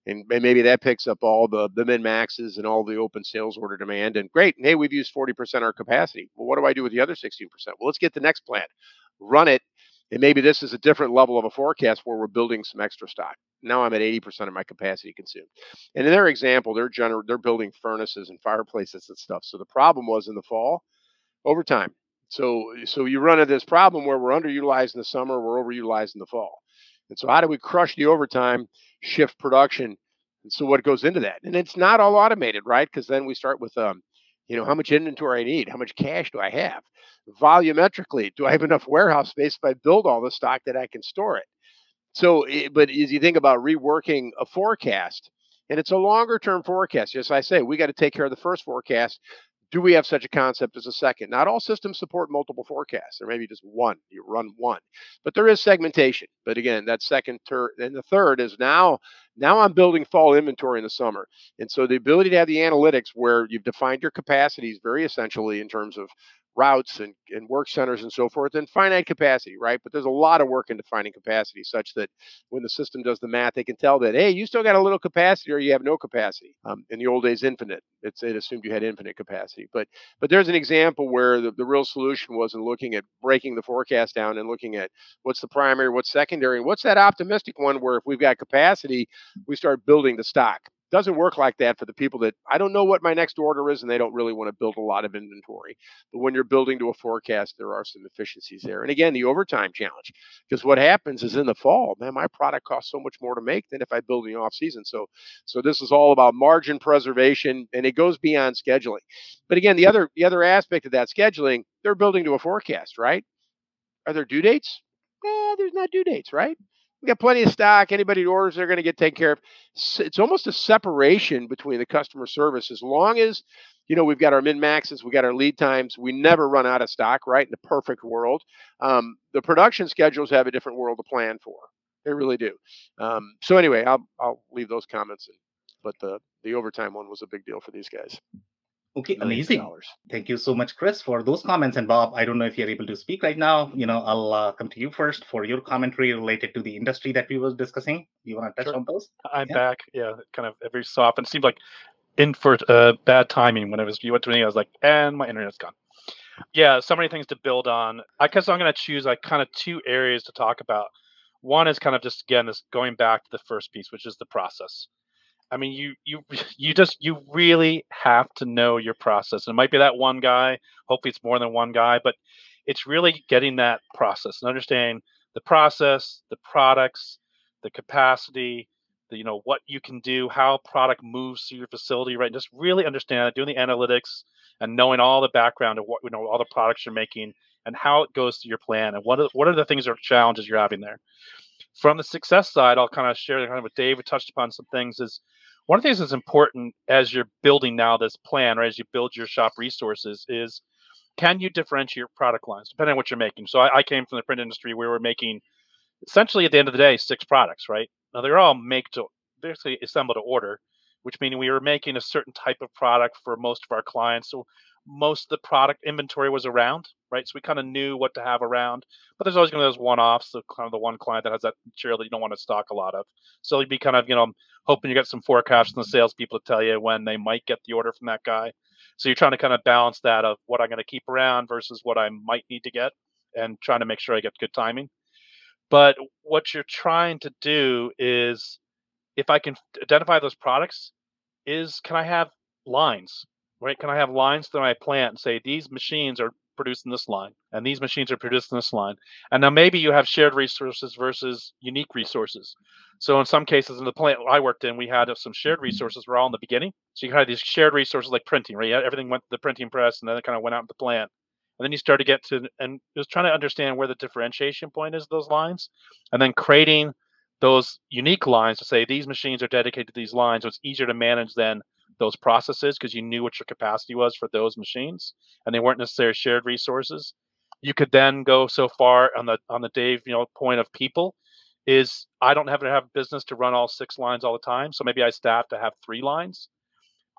And maybe that picks up all the, the min maxes and all the open sales order demand. And great. And hey, we've used 40% our capacity. Well, what do I do with the other 16%? Well, let's get the next plan. Run it and maybe this is a different level of a forecast where we're building some extra stock. Now I'm at 80% of my capacity consumed. And in their example, they're gener- they're building furnaces and fireplaces and stuff. So the problem was in the fall, overtime. So so you run into this problem where we're underutilized in the summer, we're overutilized in the fall. And so how do we crush the overtime, shift production? And so what goes into that? And it's not all automated, right? Because then we start with um, you know, how much inventory I need, how much cash do I have? volumetrically do i have enough warehouse space if i build all the stock that i can store it so eh, but as you think about reworking a forecast and it's a longer term forecast as i say we got to take care of the first forecast do we have such a concept as a second? Not all systems support multiple forecasts, or maybe just one. You run one, but there is segmentation. But again, that second, third, and the third is now. Now I'm building fall inventory in the summer, and so the ability to have the analytics where you've defined your capacities very essentially in terms of routes and, and work centers and so forth and finite capacity right? But there's a lot of work in defining capacity such that when the system does the math they can tell that hey you still got a little capacity or you have no capacity. Um, in the old days infinite. It's, it assumed you had infinite capacity. But but there's an example where the, the real solution was in looking at breaking the forecast down and looking at what's the primary what's secondary and what's that optimistic one where if we've got capacity we start building the stock doesn't work like that for the people that I don't know what my next order is and they don't really want to build a lot of inventory. But when you're building to a forecast, there are some efficiencies there. And again, the overtime challenge, because what happens is in the fall, man, my product costs so much more to make than if I build in the off season. So, so this is all about margin preservation and it goes beyond scheduling. But again, the other the other aspect of that scheduling, they're building to a forecast, right? Are there due dates? Eh, there's not due dates, right? We got plenty of stock. Anybody who orders, they're going to get taken care of. It's almost a separation between the customer service. As long as you know we've got our min maxes, we got our lead times. We never run out of stock, right? In the perfect world, um, the production schedules have a different world to plan for. They really do. Um, so anyway, I'll I'll leave those comments. But the the overtime one was a big deal for these guys. Okay, amazing. Thank you so much, Chris, for those comments. And Bob, I don't know if you're able to speak right now. You know, I'll uh, come to you first for your commentary related to the industry that we were discussing. You want to touch sure. on those? I'm yeah. back. Yeah, kind of every so often. It seemed like in for uh, bad timing when it was you went to me. I was like, and my internet's gone. Yeah, so many things to build on. I guess I'm going to choose like kind of two areas to talk about. One is kind of just again this going back to the first piece, which is the process. I mean, you you you just you really have to know your process. And it might be that one guy. Hopefully, it's more than one guy, but it's really getting that process and understanding the process, the products, the capacity, the you know what you can do, how product moves through your facility, right? Just really understand doing the analytics and knowing all the background of what you know all the products you're making and how it goes through your plan and what are, what are the things or challenges you're having there. From the success side, I'll kind of share kind of with David touched upon some things is one of the things that's important as you're building now this plan or as you build your shop resources is can you differentiate your product lines depending on what you're making? So I, I, came from the print industry where we were making essentially at the end of the day six products right? Now they're all make to basically assemble to order which meaning we were making a certain type of product for most of our clients. So most of the product inventory was around, right? So we kind of knew what to have around, but there's always going to be those one-offs, so kind of the one client that has that material that you don't want to stock a lot of. So you'd be kind of, you know, hoping you get some forecasts from the salespeople to tell you when they might get the order from that guy. So you're trying to kind of balance that of what I'm going to keep around versus what I might need to get, and trying to make sure I get good timing. But what you're trying to do is, if I can identify those products, is can I have lines right? Can I have lines through my plant and say these machines are producing this line and these machines are producing this line? And now maybe you have shared resources versus unique resources. So in some cases in the plant I worked in, we had some shared mm-hmm. resources were all in the beginning. So you had these shared resources like printing, right? Everything went to the printing press and then it kind of went out to the plant. And then you start to get to and just trying to understand where the differentiation point is those lines and then creating those unique lines to say these machines are dedicated to these lines so it's easier to manage than those processes because you knew what your capacity was for those machines and they weren't necessarily shared resources you could then go so far on the on the dave you know point of people is i don't have to have business to run all six lines all the time so maybe i staff to have three lines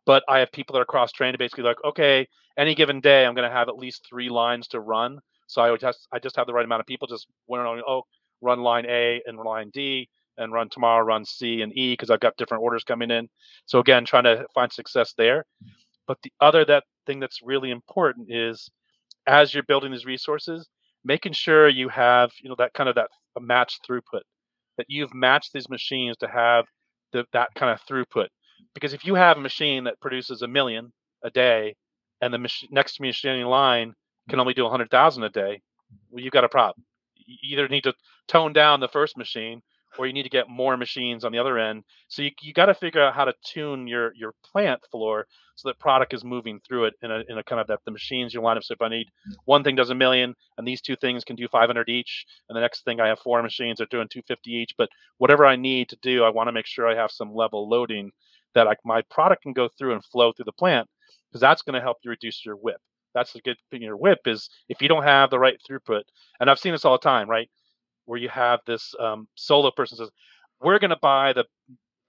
but i have people that are cross trained to basically like okay any given day i'm going to have at least three lines to run so i would just i just have the right amount of people just went on oh run line a and line d and run tomorrow, run C and E because I've got different orders coming in. So again, trying to find success there. But the other that thing that's really important is as you're building these resources, making sure you have you know that kind of that match throughput that you've matched these machines to have the, that kind of throughput. Because if you have a machine that produces a million a day and the mach- next machine in line can only do 100,000 a day, well, you've got a problem. You either need to tone down the first machine or you need to get more machines on the other end. So you, you got to figure out how to tune your your plant floor so that product is moving through it in a, in a kind of that the machines you line up. So if I need mm. one thing does a million and these two things can do 500 each, and the next thing I have four machines that are doing 250 each. But whatever I need to do, I want to make sure I have some level loading that I, my product can go through and flow through the plant because that's going to help you reduce your WIP. That's the good thing. Your WIP is if you don't have the right throughput, and I've seen this all the time, right? Where you have this um, solo person says, "We're going to buy the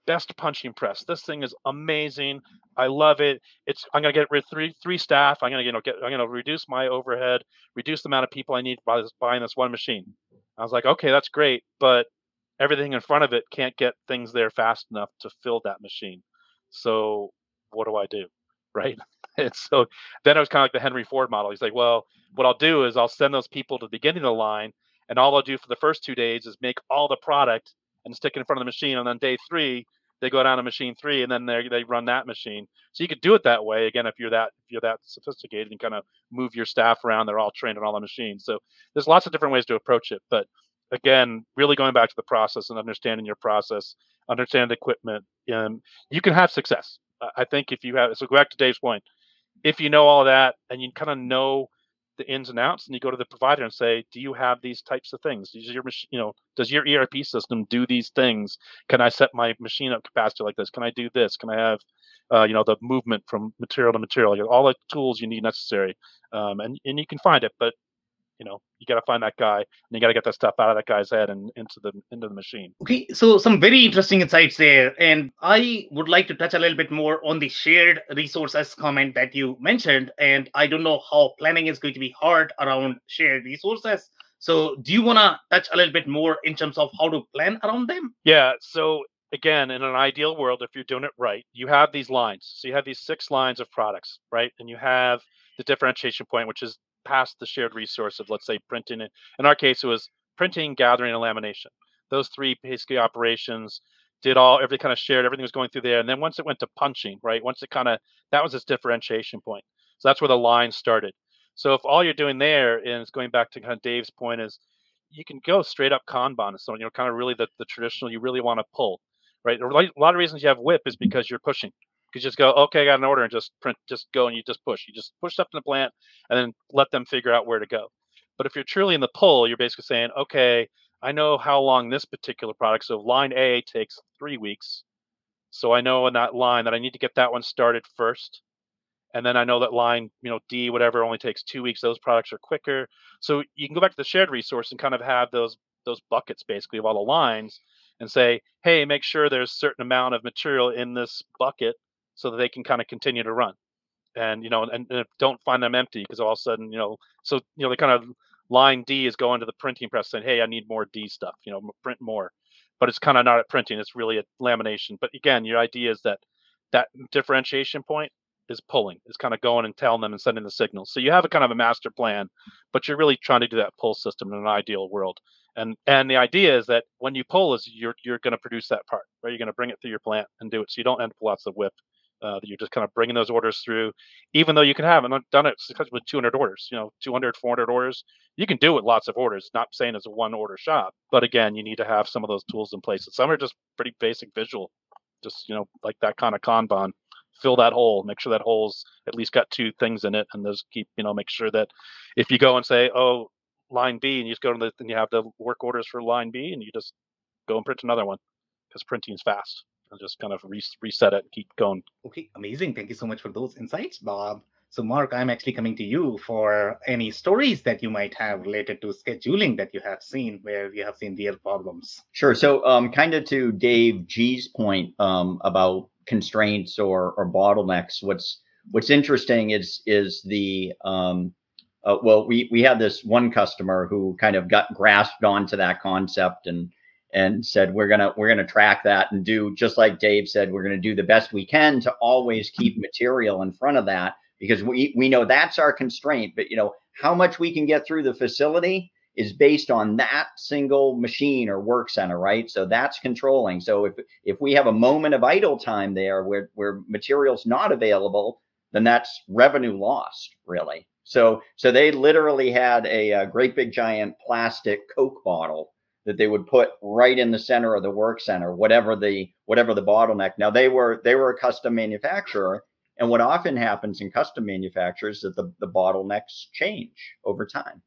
best punching press. This thing is amazing. I love it. It's I'm going to get rid of three three staff. I'm going to you know get I'm going to reduce my overhead, reduce the amount of people I need by this, buying this one machine." I was like, "Okay, that's great, but everything in front of it can't get things there fast enough to fill that machine. So what do I do?" Right? And so then it was kind of like the Henry Ford model. He's like, "Well, what I'll do is I'll send those people to the beginning of the line and all they'll do for the first two days is make all the product and stick it in front of the machine. And then day three, they go down to machine three, and then they they run that machine. So you could do it that way. Again, if you're that if you're that sophisticated and kind of move your staff around, they're all trained on all the machines. So there's lots of different ways to approach it. But again, really going back to the process and understanding your process, understand equipment, and you can have success. I think if you have so go back to Dave's point, if you know all that and you kind of know the ins and outs and you go to the provider and say do you have these types of things? Does your machine you know does your erp system do these things? Can i set my machine up capacity like this? Can i do this? Can i have uh, you know the movement from material to material? All the tools you need necessary. Um, and, and you can find it but you know you got to find that guy and you got to get that stuff out of that guy's head and into the into the machine. Okay so some very interesting insights there and i would like to touch a little bit more on the shared resources comment that you mentioned and i don't know how planning is going to be hard around shared resources. So do you want to touch a little bit more in terms of how to plan around them? Yeah so again in an ideal world if you're doing it right you have these lines. So you have these six lines of products right? And you have the differentiation point which is past the shared resource of let's say printing. In our case, it was printing, gathering, and lamination. Those three basically operations did all everything kind of shared, everything was going through there. And then once it went to punching, right? Once it kind of that was its differentiation point. So that's where the line started. So if all you're doing there is going back to kind of Dave's point is you can go straight up Kanban. So you know, kind of really the, the traditional you really want to pull, right? A lot of reasons you have WIP is because you're pushing could just go, okay, I got an order and just print, just go and you just push. You just push up in the plant and then let them figure out where to go. But if you're truly in the pull, you're basically saying, okay, I know how long this particular product. So line A takes three weeks. So I know in that line that I need to get that one started first. And then I know that line, you know, D, whatever, only takes two weeks. Those products are quicker. So you can go back to the shared resource and kind of have those those buckets basically of all the lines and say, hey, make sure there's a certain amount of material in this bucket so that they can kind of continue to run. And you know and, and don't find them empty because all of a sudden you know so you know they kind of line d is going to the printing press saying hey i need more d stuff you know print more. But it's kind of not at printing it's really at lamination. But again your idea is that that differentiation point is pulling is kind of going and telling them and sending the signals. So you have a kind of a master plan but you're really trying to do that pull system in an ideal world. And and the idea is that when you pull is you're you're going to produce that part right? You're going to bring it through your plant and do it so you don't end up lots of WIP uh, that you're just kind of bringing those orders through, even though you can have, and I've done it successfully with 200 orders, you know, 200, 400 orders. You can do it with lots of orders, not saying it's a one order shop, but again, you need to have some of those tools in place. And some are just pretty basic visual, just, you know, like that kind of Kanban. Fill that hole, make sure that hole's at least got two things in it, and those keep, you know, make sure that if you go and say, oh, line B, and you just go to the, and you have the work orders for line B, and you just go and print another one because printing is fast and just kind of re- reset it and keep going. Okay, amazing. Thank you so much for those insights, Bob. So, Mark, I'm actually coming to you for any stories that you might have related to scheduling that you have seen where you have seen real problems. Sure. So, um, kind of to Dave G's point um, about constraints or, or bottlenecks, what's what's interesting is is the um, uh, well, we we had this one customer who kind of got grasped onto that concept and and said we're gonna we're gonna track that and do just like Dave said we're gonna do the best we can to always keep material in front of that because we we know that's our constraint. But you know how much we can get through the facility is based on that single machine or work center, right? So that's controlling. So if if we have a moment of idle time there where where material's not available, then that's revenue lost, really. So so they literally had a, a great big giant plastic Coke bottle that they would put right in the center of the work center, whatever the whatever the bottleneck. Now they were they were a custom manufacturer, and what often happens in custom manufacturers is that the, the bottlenecks change over time,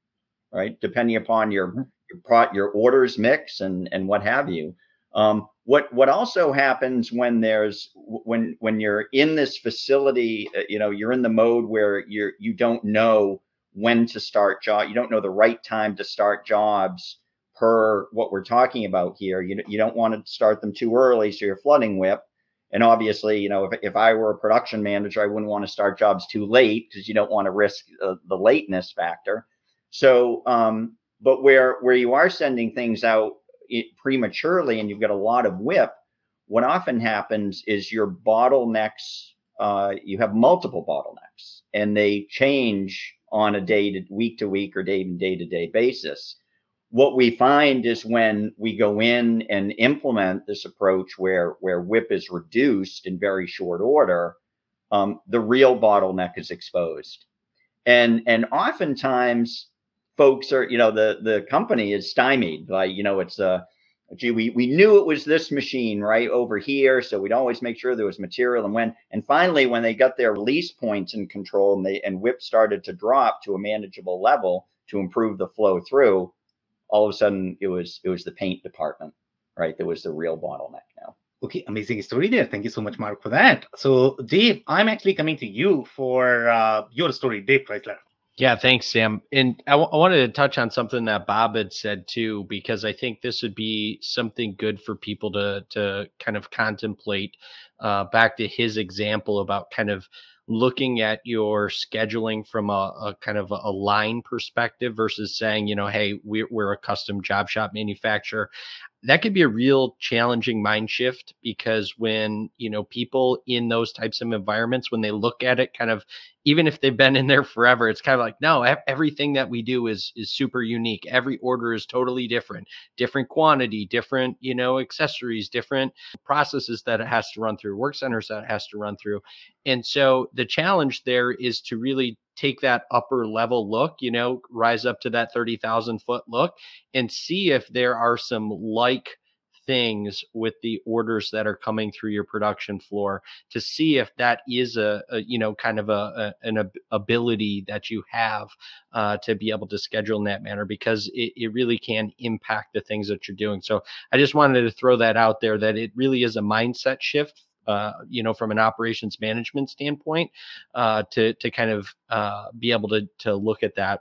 right? Depending upon your your, pro, your orders mix and and what have you. Um, what what also happens when there's when when you're in this facility, uh, you know, you're in the mode where you're you don't know when to start job, you don't know the right time to start jobs per what we're talking about here. You, you don't want to start them too early, so you're flooding WIP. And obviously, you know, if, if I were a production manager, I wouldn't want to start jobs too late because you don't want to risk uh, the lateness factor. So, um, but where where you are sending things out prematurely and you've got a lot of WIP, what often happens is your bottlenecks. Uh, you have multiple bottlenecks, and they change on a day to week to week or day to day to day basis what we find is when we go in and implement this approach where where WIP is reduced in very short order, um, the real bottleneck is exposed, and and oftentimes folks are you know the the company is stymied like you know it's a gee we we knew it was this machine right over here so we'd always make sure there was material and when and finally when they got their release points in control and they and WIP started to drop to a manageable level to improve the flow through all of a sudden it was it was the paint department, right? That was the real bottleneck now. Okay, amazing story there. Thank you so much, Mark, for that. So, Dave, I'm actually coming to you for uh, your story, Dave Chrysler. Yeah, thanks, Sam. And I, w- I wanted to touch on something that Bob had said too, because I think this would be something good for people to to kind of contemplate. Uh, back to his example about kind of looking at your scheduling from a, a, kind of a line perspective versus saying, you know, hey, we're, we're a custom job shop manufacturer that could be a real challenging mind shift because when you know people in those types of environments when they look at it kind of even if they've been in there forever it's kind of like no everything that we do is is super unique. Every order is totally different. Different quantity different you know accessories different processes that it has to run through work centers that it has to run through. And so the challenge there is to really take that upper level look, you know, rise up to that 30,000 foot look and see if there are some like things with the orders that are coming through your production floor to see if that is a, a you know kind of a, a, an ability that you have uh, to be able to schedule in that manner because it, it really can impact the things that you're doing. So i just wanted to throw that out there that it really is a mindset shift uh, you know, from an operations management standpoint, uh, to to kind of uh, be able to to look at that.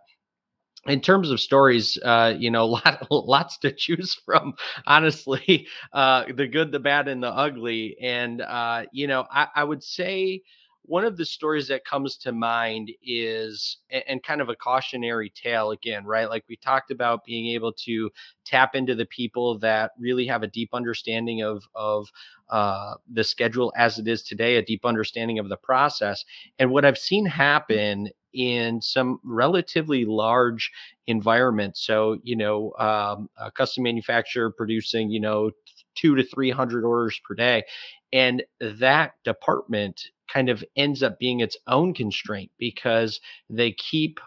In terms of stories, uh, you know, lot, lots to choose from. Honestly, uh, the good, the bad, and the ugly. And uh, you know, I, I would say one of the stories that comes to mind is and kind of a cautionary tale again right like we talked about being able to tap into the people that really have a deep understanding of of uh, the schedule as it is today a deep understanding of the process. And what i've seen happen in some relatively large environments so you know um, a custom manufacturer producing you know two to three hundred orders per day and that department kind of ends up being its own constraint because they keep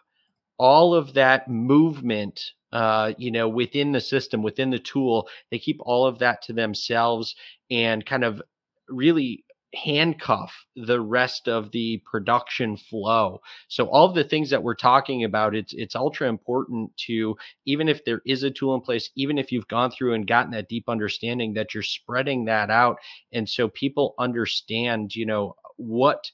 all of that movement uh, you know within the system within the tool. They keep all of that to themselves and kind of really handcuff the rest of the production flow. So all the things that we're talking about, it's it's ultra important to even if there is a tool in place, even if you've gone through and gotten that deep understanding that you're spreading that out and so people understand, you know, what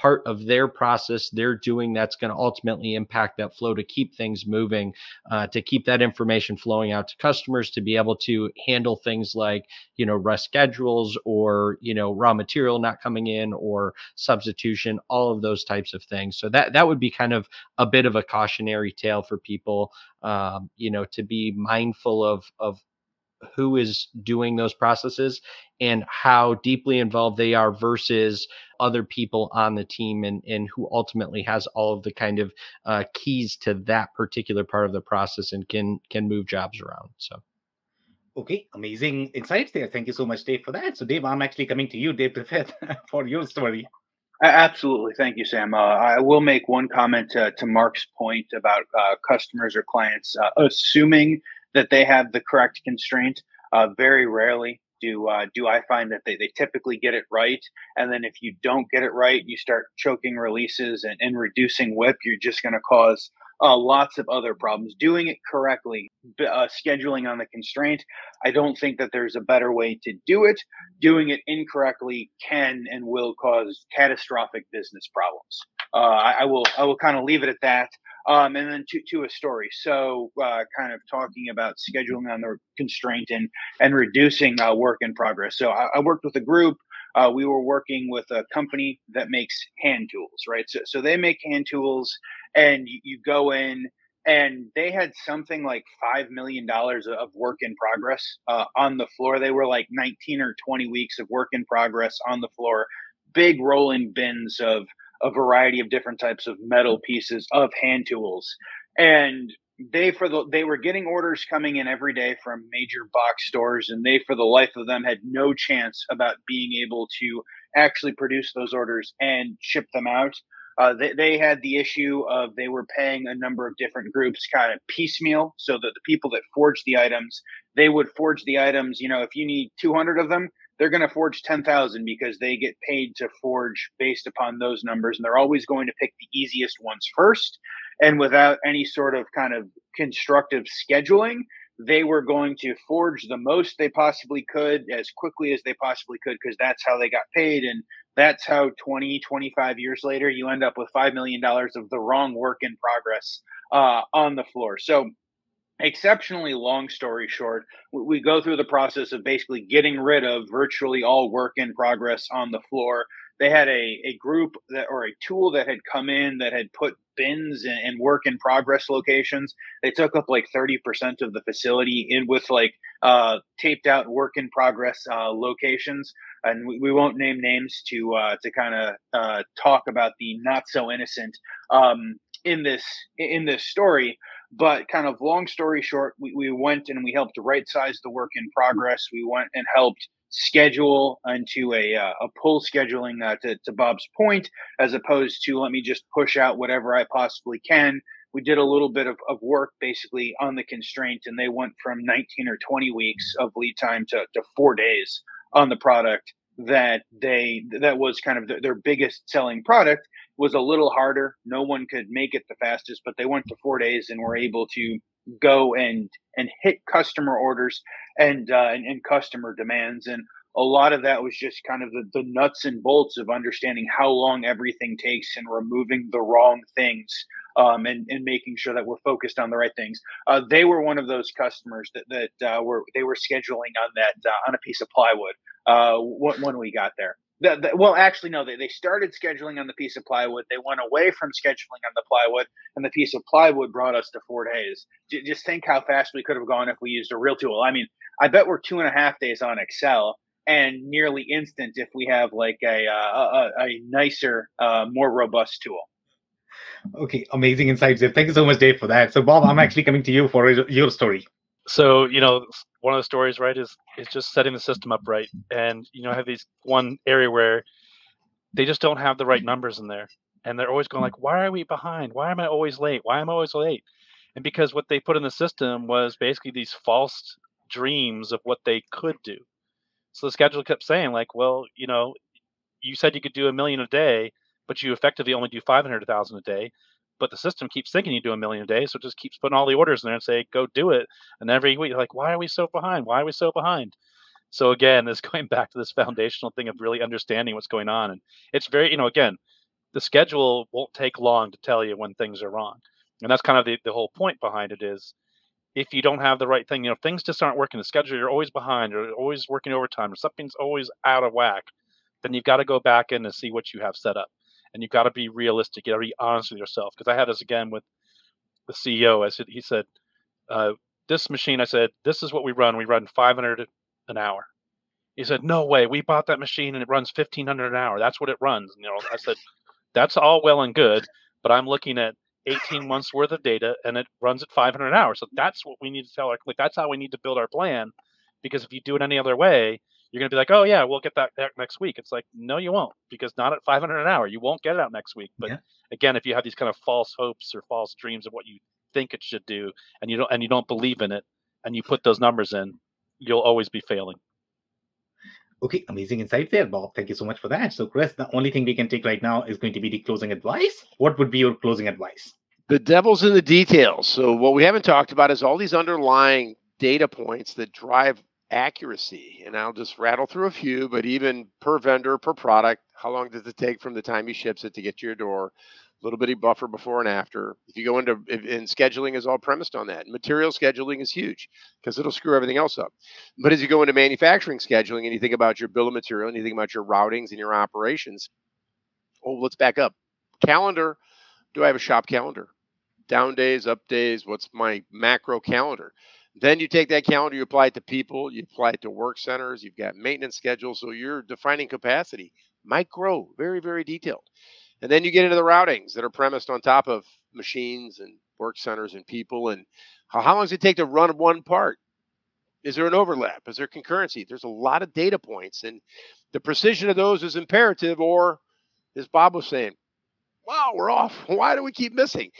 part of their process they're doing that's going to ultimately impact that flow to keep things moving, uh, to keep that information flowing out to customers, to be able to handle things like, you know, rest schedules or, you know, raw material not coming in or substitution, all of those types of things. So that, that would be kind of a bit of a cautionary tale for people, um, you know, to be mindful of, of who is doing those processes and how deeply involved they are versus other people on the team and, and who ultimately has all of the kind of uh, keys to that particular part of the process and can can move jobs around so okay amazing insights there thank you so much dave for that so dave i'm actually coming to you dave Griffith, for your story Absolutely. Thank you, Sam. Uh, I will make one comment to, to Mark's point about uh, customers or clients uh, assuming that they have the correct constraint. Uh, very rarely do uh, do I find that they, they typically get it right. And then if you don't get it right, you start choking releases and, and reducing WIP. you're just going to cause uh, lots of other problems. Doing it correctly, uh, scheduling on the constraint, I don't think that there's a better way to do it. Doing it incorrectly can and will cause catastrophic business problems. Uh, I, I will I will kind of leave it at that. Um, and then to, to a story. So, uh, kind of talking about scheduling on the constraint and and reducing uh, work in progress. So, I, I worked with a group. Uh, we were working with a company that makes hand tools, right? So, so they make hand tools, and you, you go in, and they had something like five million dollars of work in progress uh, on the floor. They were like 19 or 20 weeks of work in progress on the floor, big rolling bins of a variety of different types of metal pieces of hand tools. And they for the they were getting orders coming in every day from major box stores and they for the life of them had no chance about being able to actually produce those orders and ship them out. Uh, they, they had the issue of they were paying a number of different groups kind of piecemeal so that the people that forged the items they would forge the items you know if you need 200 of them they're going to forge 10,000 because they get paid to forge based upon those numbers. And they're always going to pick the easiest ones first. And without any sort of kind of constructive scheduling, they were going to forge the most they possibly could as quickly as they possibly could because that's how they got paid. And That's how 20, 25 years later, you end up with $5 million of the wrong work in progress uh, on the floor. So, exceptionally long story short, we go through the process of basically getting rid of virtually all work in progress on the floor they had a, a group that or a tool that had come in that had put bins and, and work in progress locations. They took up like 30% of the facility in with like uh, taped out work in progress uh, locations. And we, we, won't name names to uh, to kind of uh, talk about the not so innocent um, in this in this story. But kind of long story short, we, we went and we helped right size the work in progress. We went and helped schedule into a, uh, a pull scheduling uh, to, to Bob's point, as opposed to let me just push out whatever I possibly can. We did a little bit of, of work basically on the constraint, and they went from 19 or 20 weeks of lead time to, to four days on the product that they that was kind of the, their biggest selling product was a little harder. No one could make it the fastest but they went to four days and were able to go and and hit customer orders and, uh, and, and customer demands. And a lot of that was just kind of the, the nuts and bolts of understanding how long everything takes and removing the wrong things um, and, and making sure that we're focused on the right things. Uh, they were one of those customers that, that uh, were they were scheduling on that uh, on a piece of plywood uh, when we got there. The, the, well, actually, no. They, they started scheduling on the piece of plywood. They went away from scheduling on the plywood, and the piece of plywood brought us to four days. J- just think how fast we could have gone if we used a real tool. I mean, I bet we're two and a half days on Excel, and nearly instant if we have like a uh, a, a, nicer, uh, more robust tool. Okay, amazing insights, Dave. Thank you so much, Dave, for that. So, Bob, I'm mm-hmm. actually coming to you for your story. So, you know, one of the stories, right, is is just setting the system up right, and you know, I have these one area where they just don't have the right numbers in there, and they're always going mm. like, "Why are we behind? Why am I always late? Why am I always late?" And because what they put in the system was basically these false dreams of what they could do. So the schedule kept saying like, "Well, you know, you said you could do a million a day, but you effectively only do 500,000 a day but the system keeps thinking you do a million a day, so it just keeps putting all the orders in there and say, go do it. And every week, you're like, why are we so behind? Why are we so behind? So again, this going back to this foundational thing of really understanding what's going on. And it's very, you know, again, the schedule won't take long to tell you when things are wrong. And that's kind of the, the whole point behind it is if you don't have the right thing, you know, things just aren't working. The schedule, you're always behind, or always working overtime, or something's always out of whack, then you've got to go back in and see what you have set up and you've got to be realistic. You got to be honest with yourself. Because I had this again with the CEO. I said, he said, uh, this machine. I said, this is what we run. We run 500 an hour. He said, no way. We bought that machine and it runs 1500 an hour. That's what it runs. You know, I said, that's all well and good, but I'm looking at 18 months worth of data and it runs at 500 an hour. So that's what we need to tell our like that's how we need to build our plan. Because if you do it any other way, you're going to be like, oh yeah, we'll get that next week. It's like, no, you won't, because not at 500 an hour. You won't get it out next week. But yeah. again, if you have these kind of false hopes or false dreams of what you think it should do, and you don't and you don't believe in it, and you put those numbers in, you'll always be failing. Okay, amazing insight there, Bob. Thank you so much for that. So, Chris, the only thing we can take right now is going to be the closing advice. What would be your closing advice? The devil's in the details. So, what we haven't talked about is all these underlying data points that drive accuracy. And I'll just rattle through a few, but even per vendor, per product, how long does it take from the time he ships it to get to your door? A little bitty buffer before and after. If you go into and scheduling is all premised on that. Material scheduling is huge because it'll screw everything else up. But as you go into manufacturing scheduling and you think about your bill of material and you think about your routings and your operations, oh, let's back up. Calendar. Do I have a shop calendar? Down days, up days. What's my macro calendar? Then you take that calendar, you apply it to people, you apply it to work centers, you've got maintenance schedules. So you're defining capacity, micro, very, very detailed. And then you get into the routings that are premised on top of machines and work centers and people. And how, how long does it take to run one part? Is there an overlap? Is there concurrency? There's a lot of data points, and the precision of those is imperative. Or, as Bob was saying, wow, we're off. Why do we keep missing?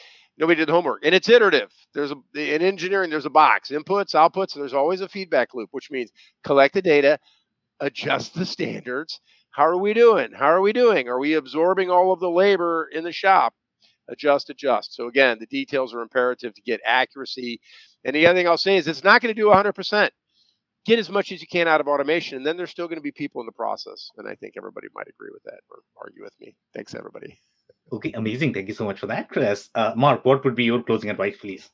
Nobody did the homework. And it's iterative. There's a in engineering there's a box. Inputs outputs there's always a feedback loop which means collect the data adjust the standards. How are we doing? How are we doing? Are we absorbing all of the labor in the shop? Adjust adjust. So again the details are imperative to get accuracy. And the other thing i'll say is it's not going to do 100% get as much as you can out of automation, and then there's still going to be people in the process. And I think everybody might agree with that or argue with me. Thanks, everybody. Okay, amazing. Thank you so much for that, Chris. Uh, Mark, what would be your closing advice, please?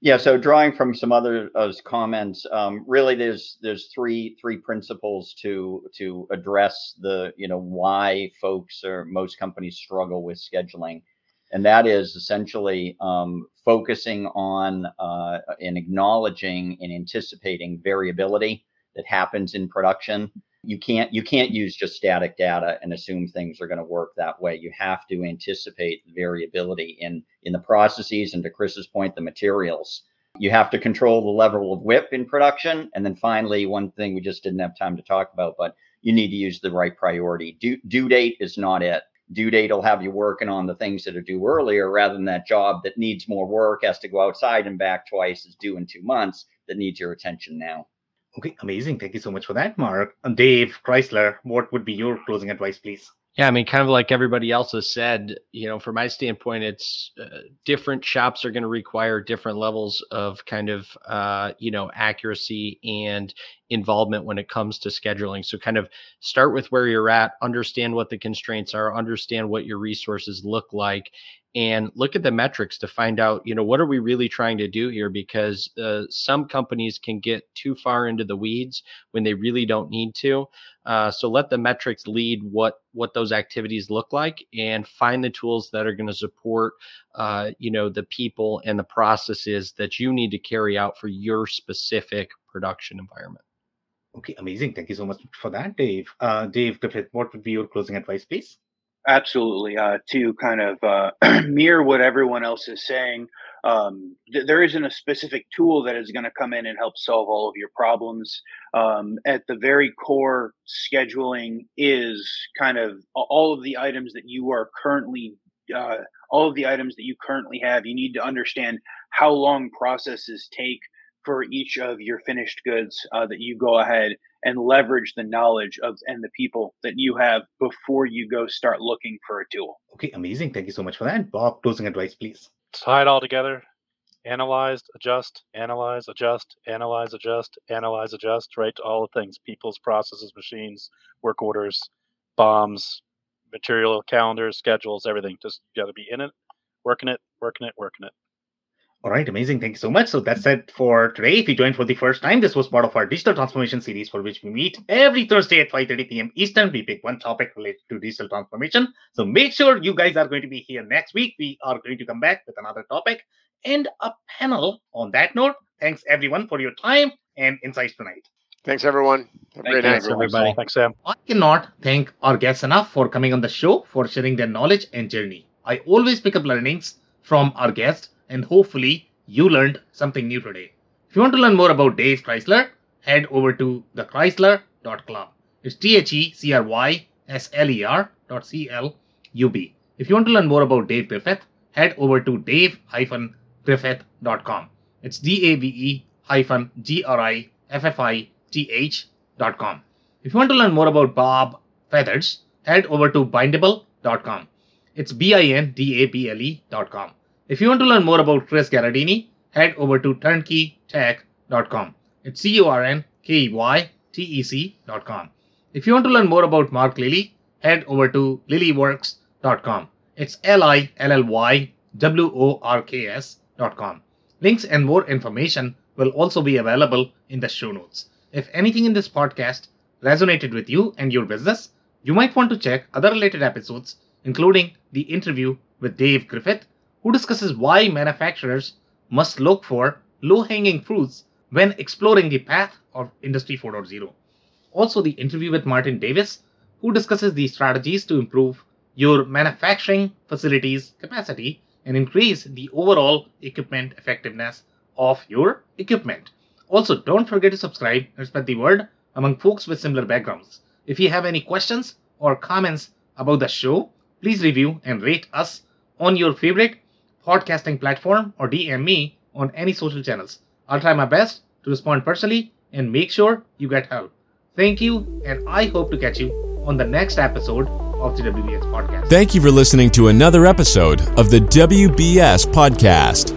Yeah, so drawing from some other uh, comments, um, really there's there's three three principles to to address the you know why folks or most companies struggle with scheduling, and that is essentially um, focusing on uh, and acknowledging and anticipating variability that happens in production you can't you can't use just static data and assume things are going to work that way. You have to anticipate variability in in the processes and to chris's point the materials. You have to control the level of WIP in production. And then finally one thing we just didn't have time to talk about but you need to use the right priority. Due, due date is not it. Due date will have you working on the things that are due earlier rather than that job that needs more work has to go outside and back twice is due in two months that needs your attention now Okay, amazing. Thank you so much for that, Mark. And Dave Chrysler, what would be your closing advice, please? Yeah, I mean, kind of like everybody else has said, you know, from my standpoint, it's uh, different shops are going to require different levels of kind of, uh, you know, accuracy and involvement when it comes to scheduling. So, kind of start with where you're at, understand what the constraints are, understand what your resources look like, and look at the metrics to find out you know what are we really trying to do here? Because uh, some companies can get too far into the weeds when they really don't need to. Uh, so let the metrics lead what what those activities look like and find the tools that are going to support uh, you know the people and the processes that you need to carry out for your specific production environment. Okay amazing. Thank you so much for that dave. Uh, dave what would be your closing advice please Absolutely. Uh, to kind of uh, mirror what everyone else is saying, um, th- there isn't a specific tool that is going to come in and help solve all of your problems. Um, at the very core, scheduling is kind of all of the items that you are currently, uh, all of the items that you currently have. You need to understand how long processes take for each of your finished goods uh, that you go ahead and leverage the knowledge of and the people that you have before you go start looking for a tool. Okay, amazing. Thank you so much for that. Bob, closing advice, please. Tie it all together. Analyze, adjust, analyze, adjust, analyze, adjust, analyze, adjust, right? To all the things people's processes, machines, work orders, BOMs, material calendars, schedules, everything. Just got to be in it, working it, working it, working it. All right, amazing. Thank you so much. So that's it for today. If you joined for the first time, this was part of our digital transformation series for which we meet every Thursday at 5.30 p.m. Eastern. We pick one topic related to digital transformation. So make sure you guys are going to be here next week. We are going to come back with another topic and a panel. On that note, thanks everyone for your time and insights tonight. Thanks, everyone. Have a great night, everybody. Thanks, Sam. I cannot thank our guests enough for coming on the show, for sharing their knowledge and journey. I always pick up learnings from our guests and hopefully you learned something new today. If you want to learn more about Dave Chrysler, head over to thechrysler.club. It's T H E C R Y S L E R dot C L U B. If you want to learn more about Dave Griffith, head over to dave-griffith.com. It's D A V E hyphen G R I F F I T H dot com. If you want to learn more about Bob Feathers, head over to bindable.com. It's B I N D A B L E dot com. If you want to learn more about Chris Garadini, head over to turnkeytech.com. It's C U R N K E Y T E C.com. If you want to learn more about Mark Lilly, head over to lillyworks.com. It's L I L L Y W O R K S.com. Links and more information will also be available in the show notes. If anything in this podcast resonated with you and your business, you might want to check other related episodes, including the interview with Dave Griffith who discusses why manufacturers must look for low hanging fruits when exploring the path of Industry 4.0. Also, the interview with Martin Davis, who discusses the strategies to improve your manufacturing facilities capacity and increase the overall equipment effectiveness of your equipment. Also, don't forget to subscribe and spread the word among folks with similar backgrounds. If you have any questions or comments about the show, please review and rate us on your favorite podcasting platform or DM me on any social channels. I'll try my best to respond personally and make sure you get help. Thank you, and I hope to catch you on the next episode of the WBS podcast. Thank you for listening to another episode of the WBS podcast.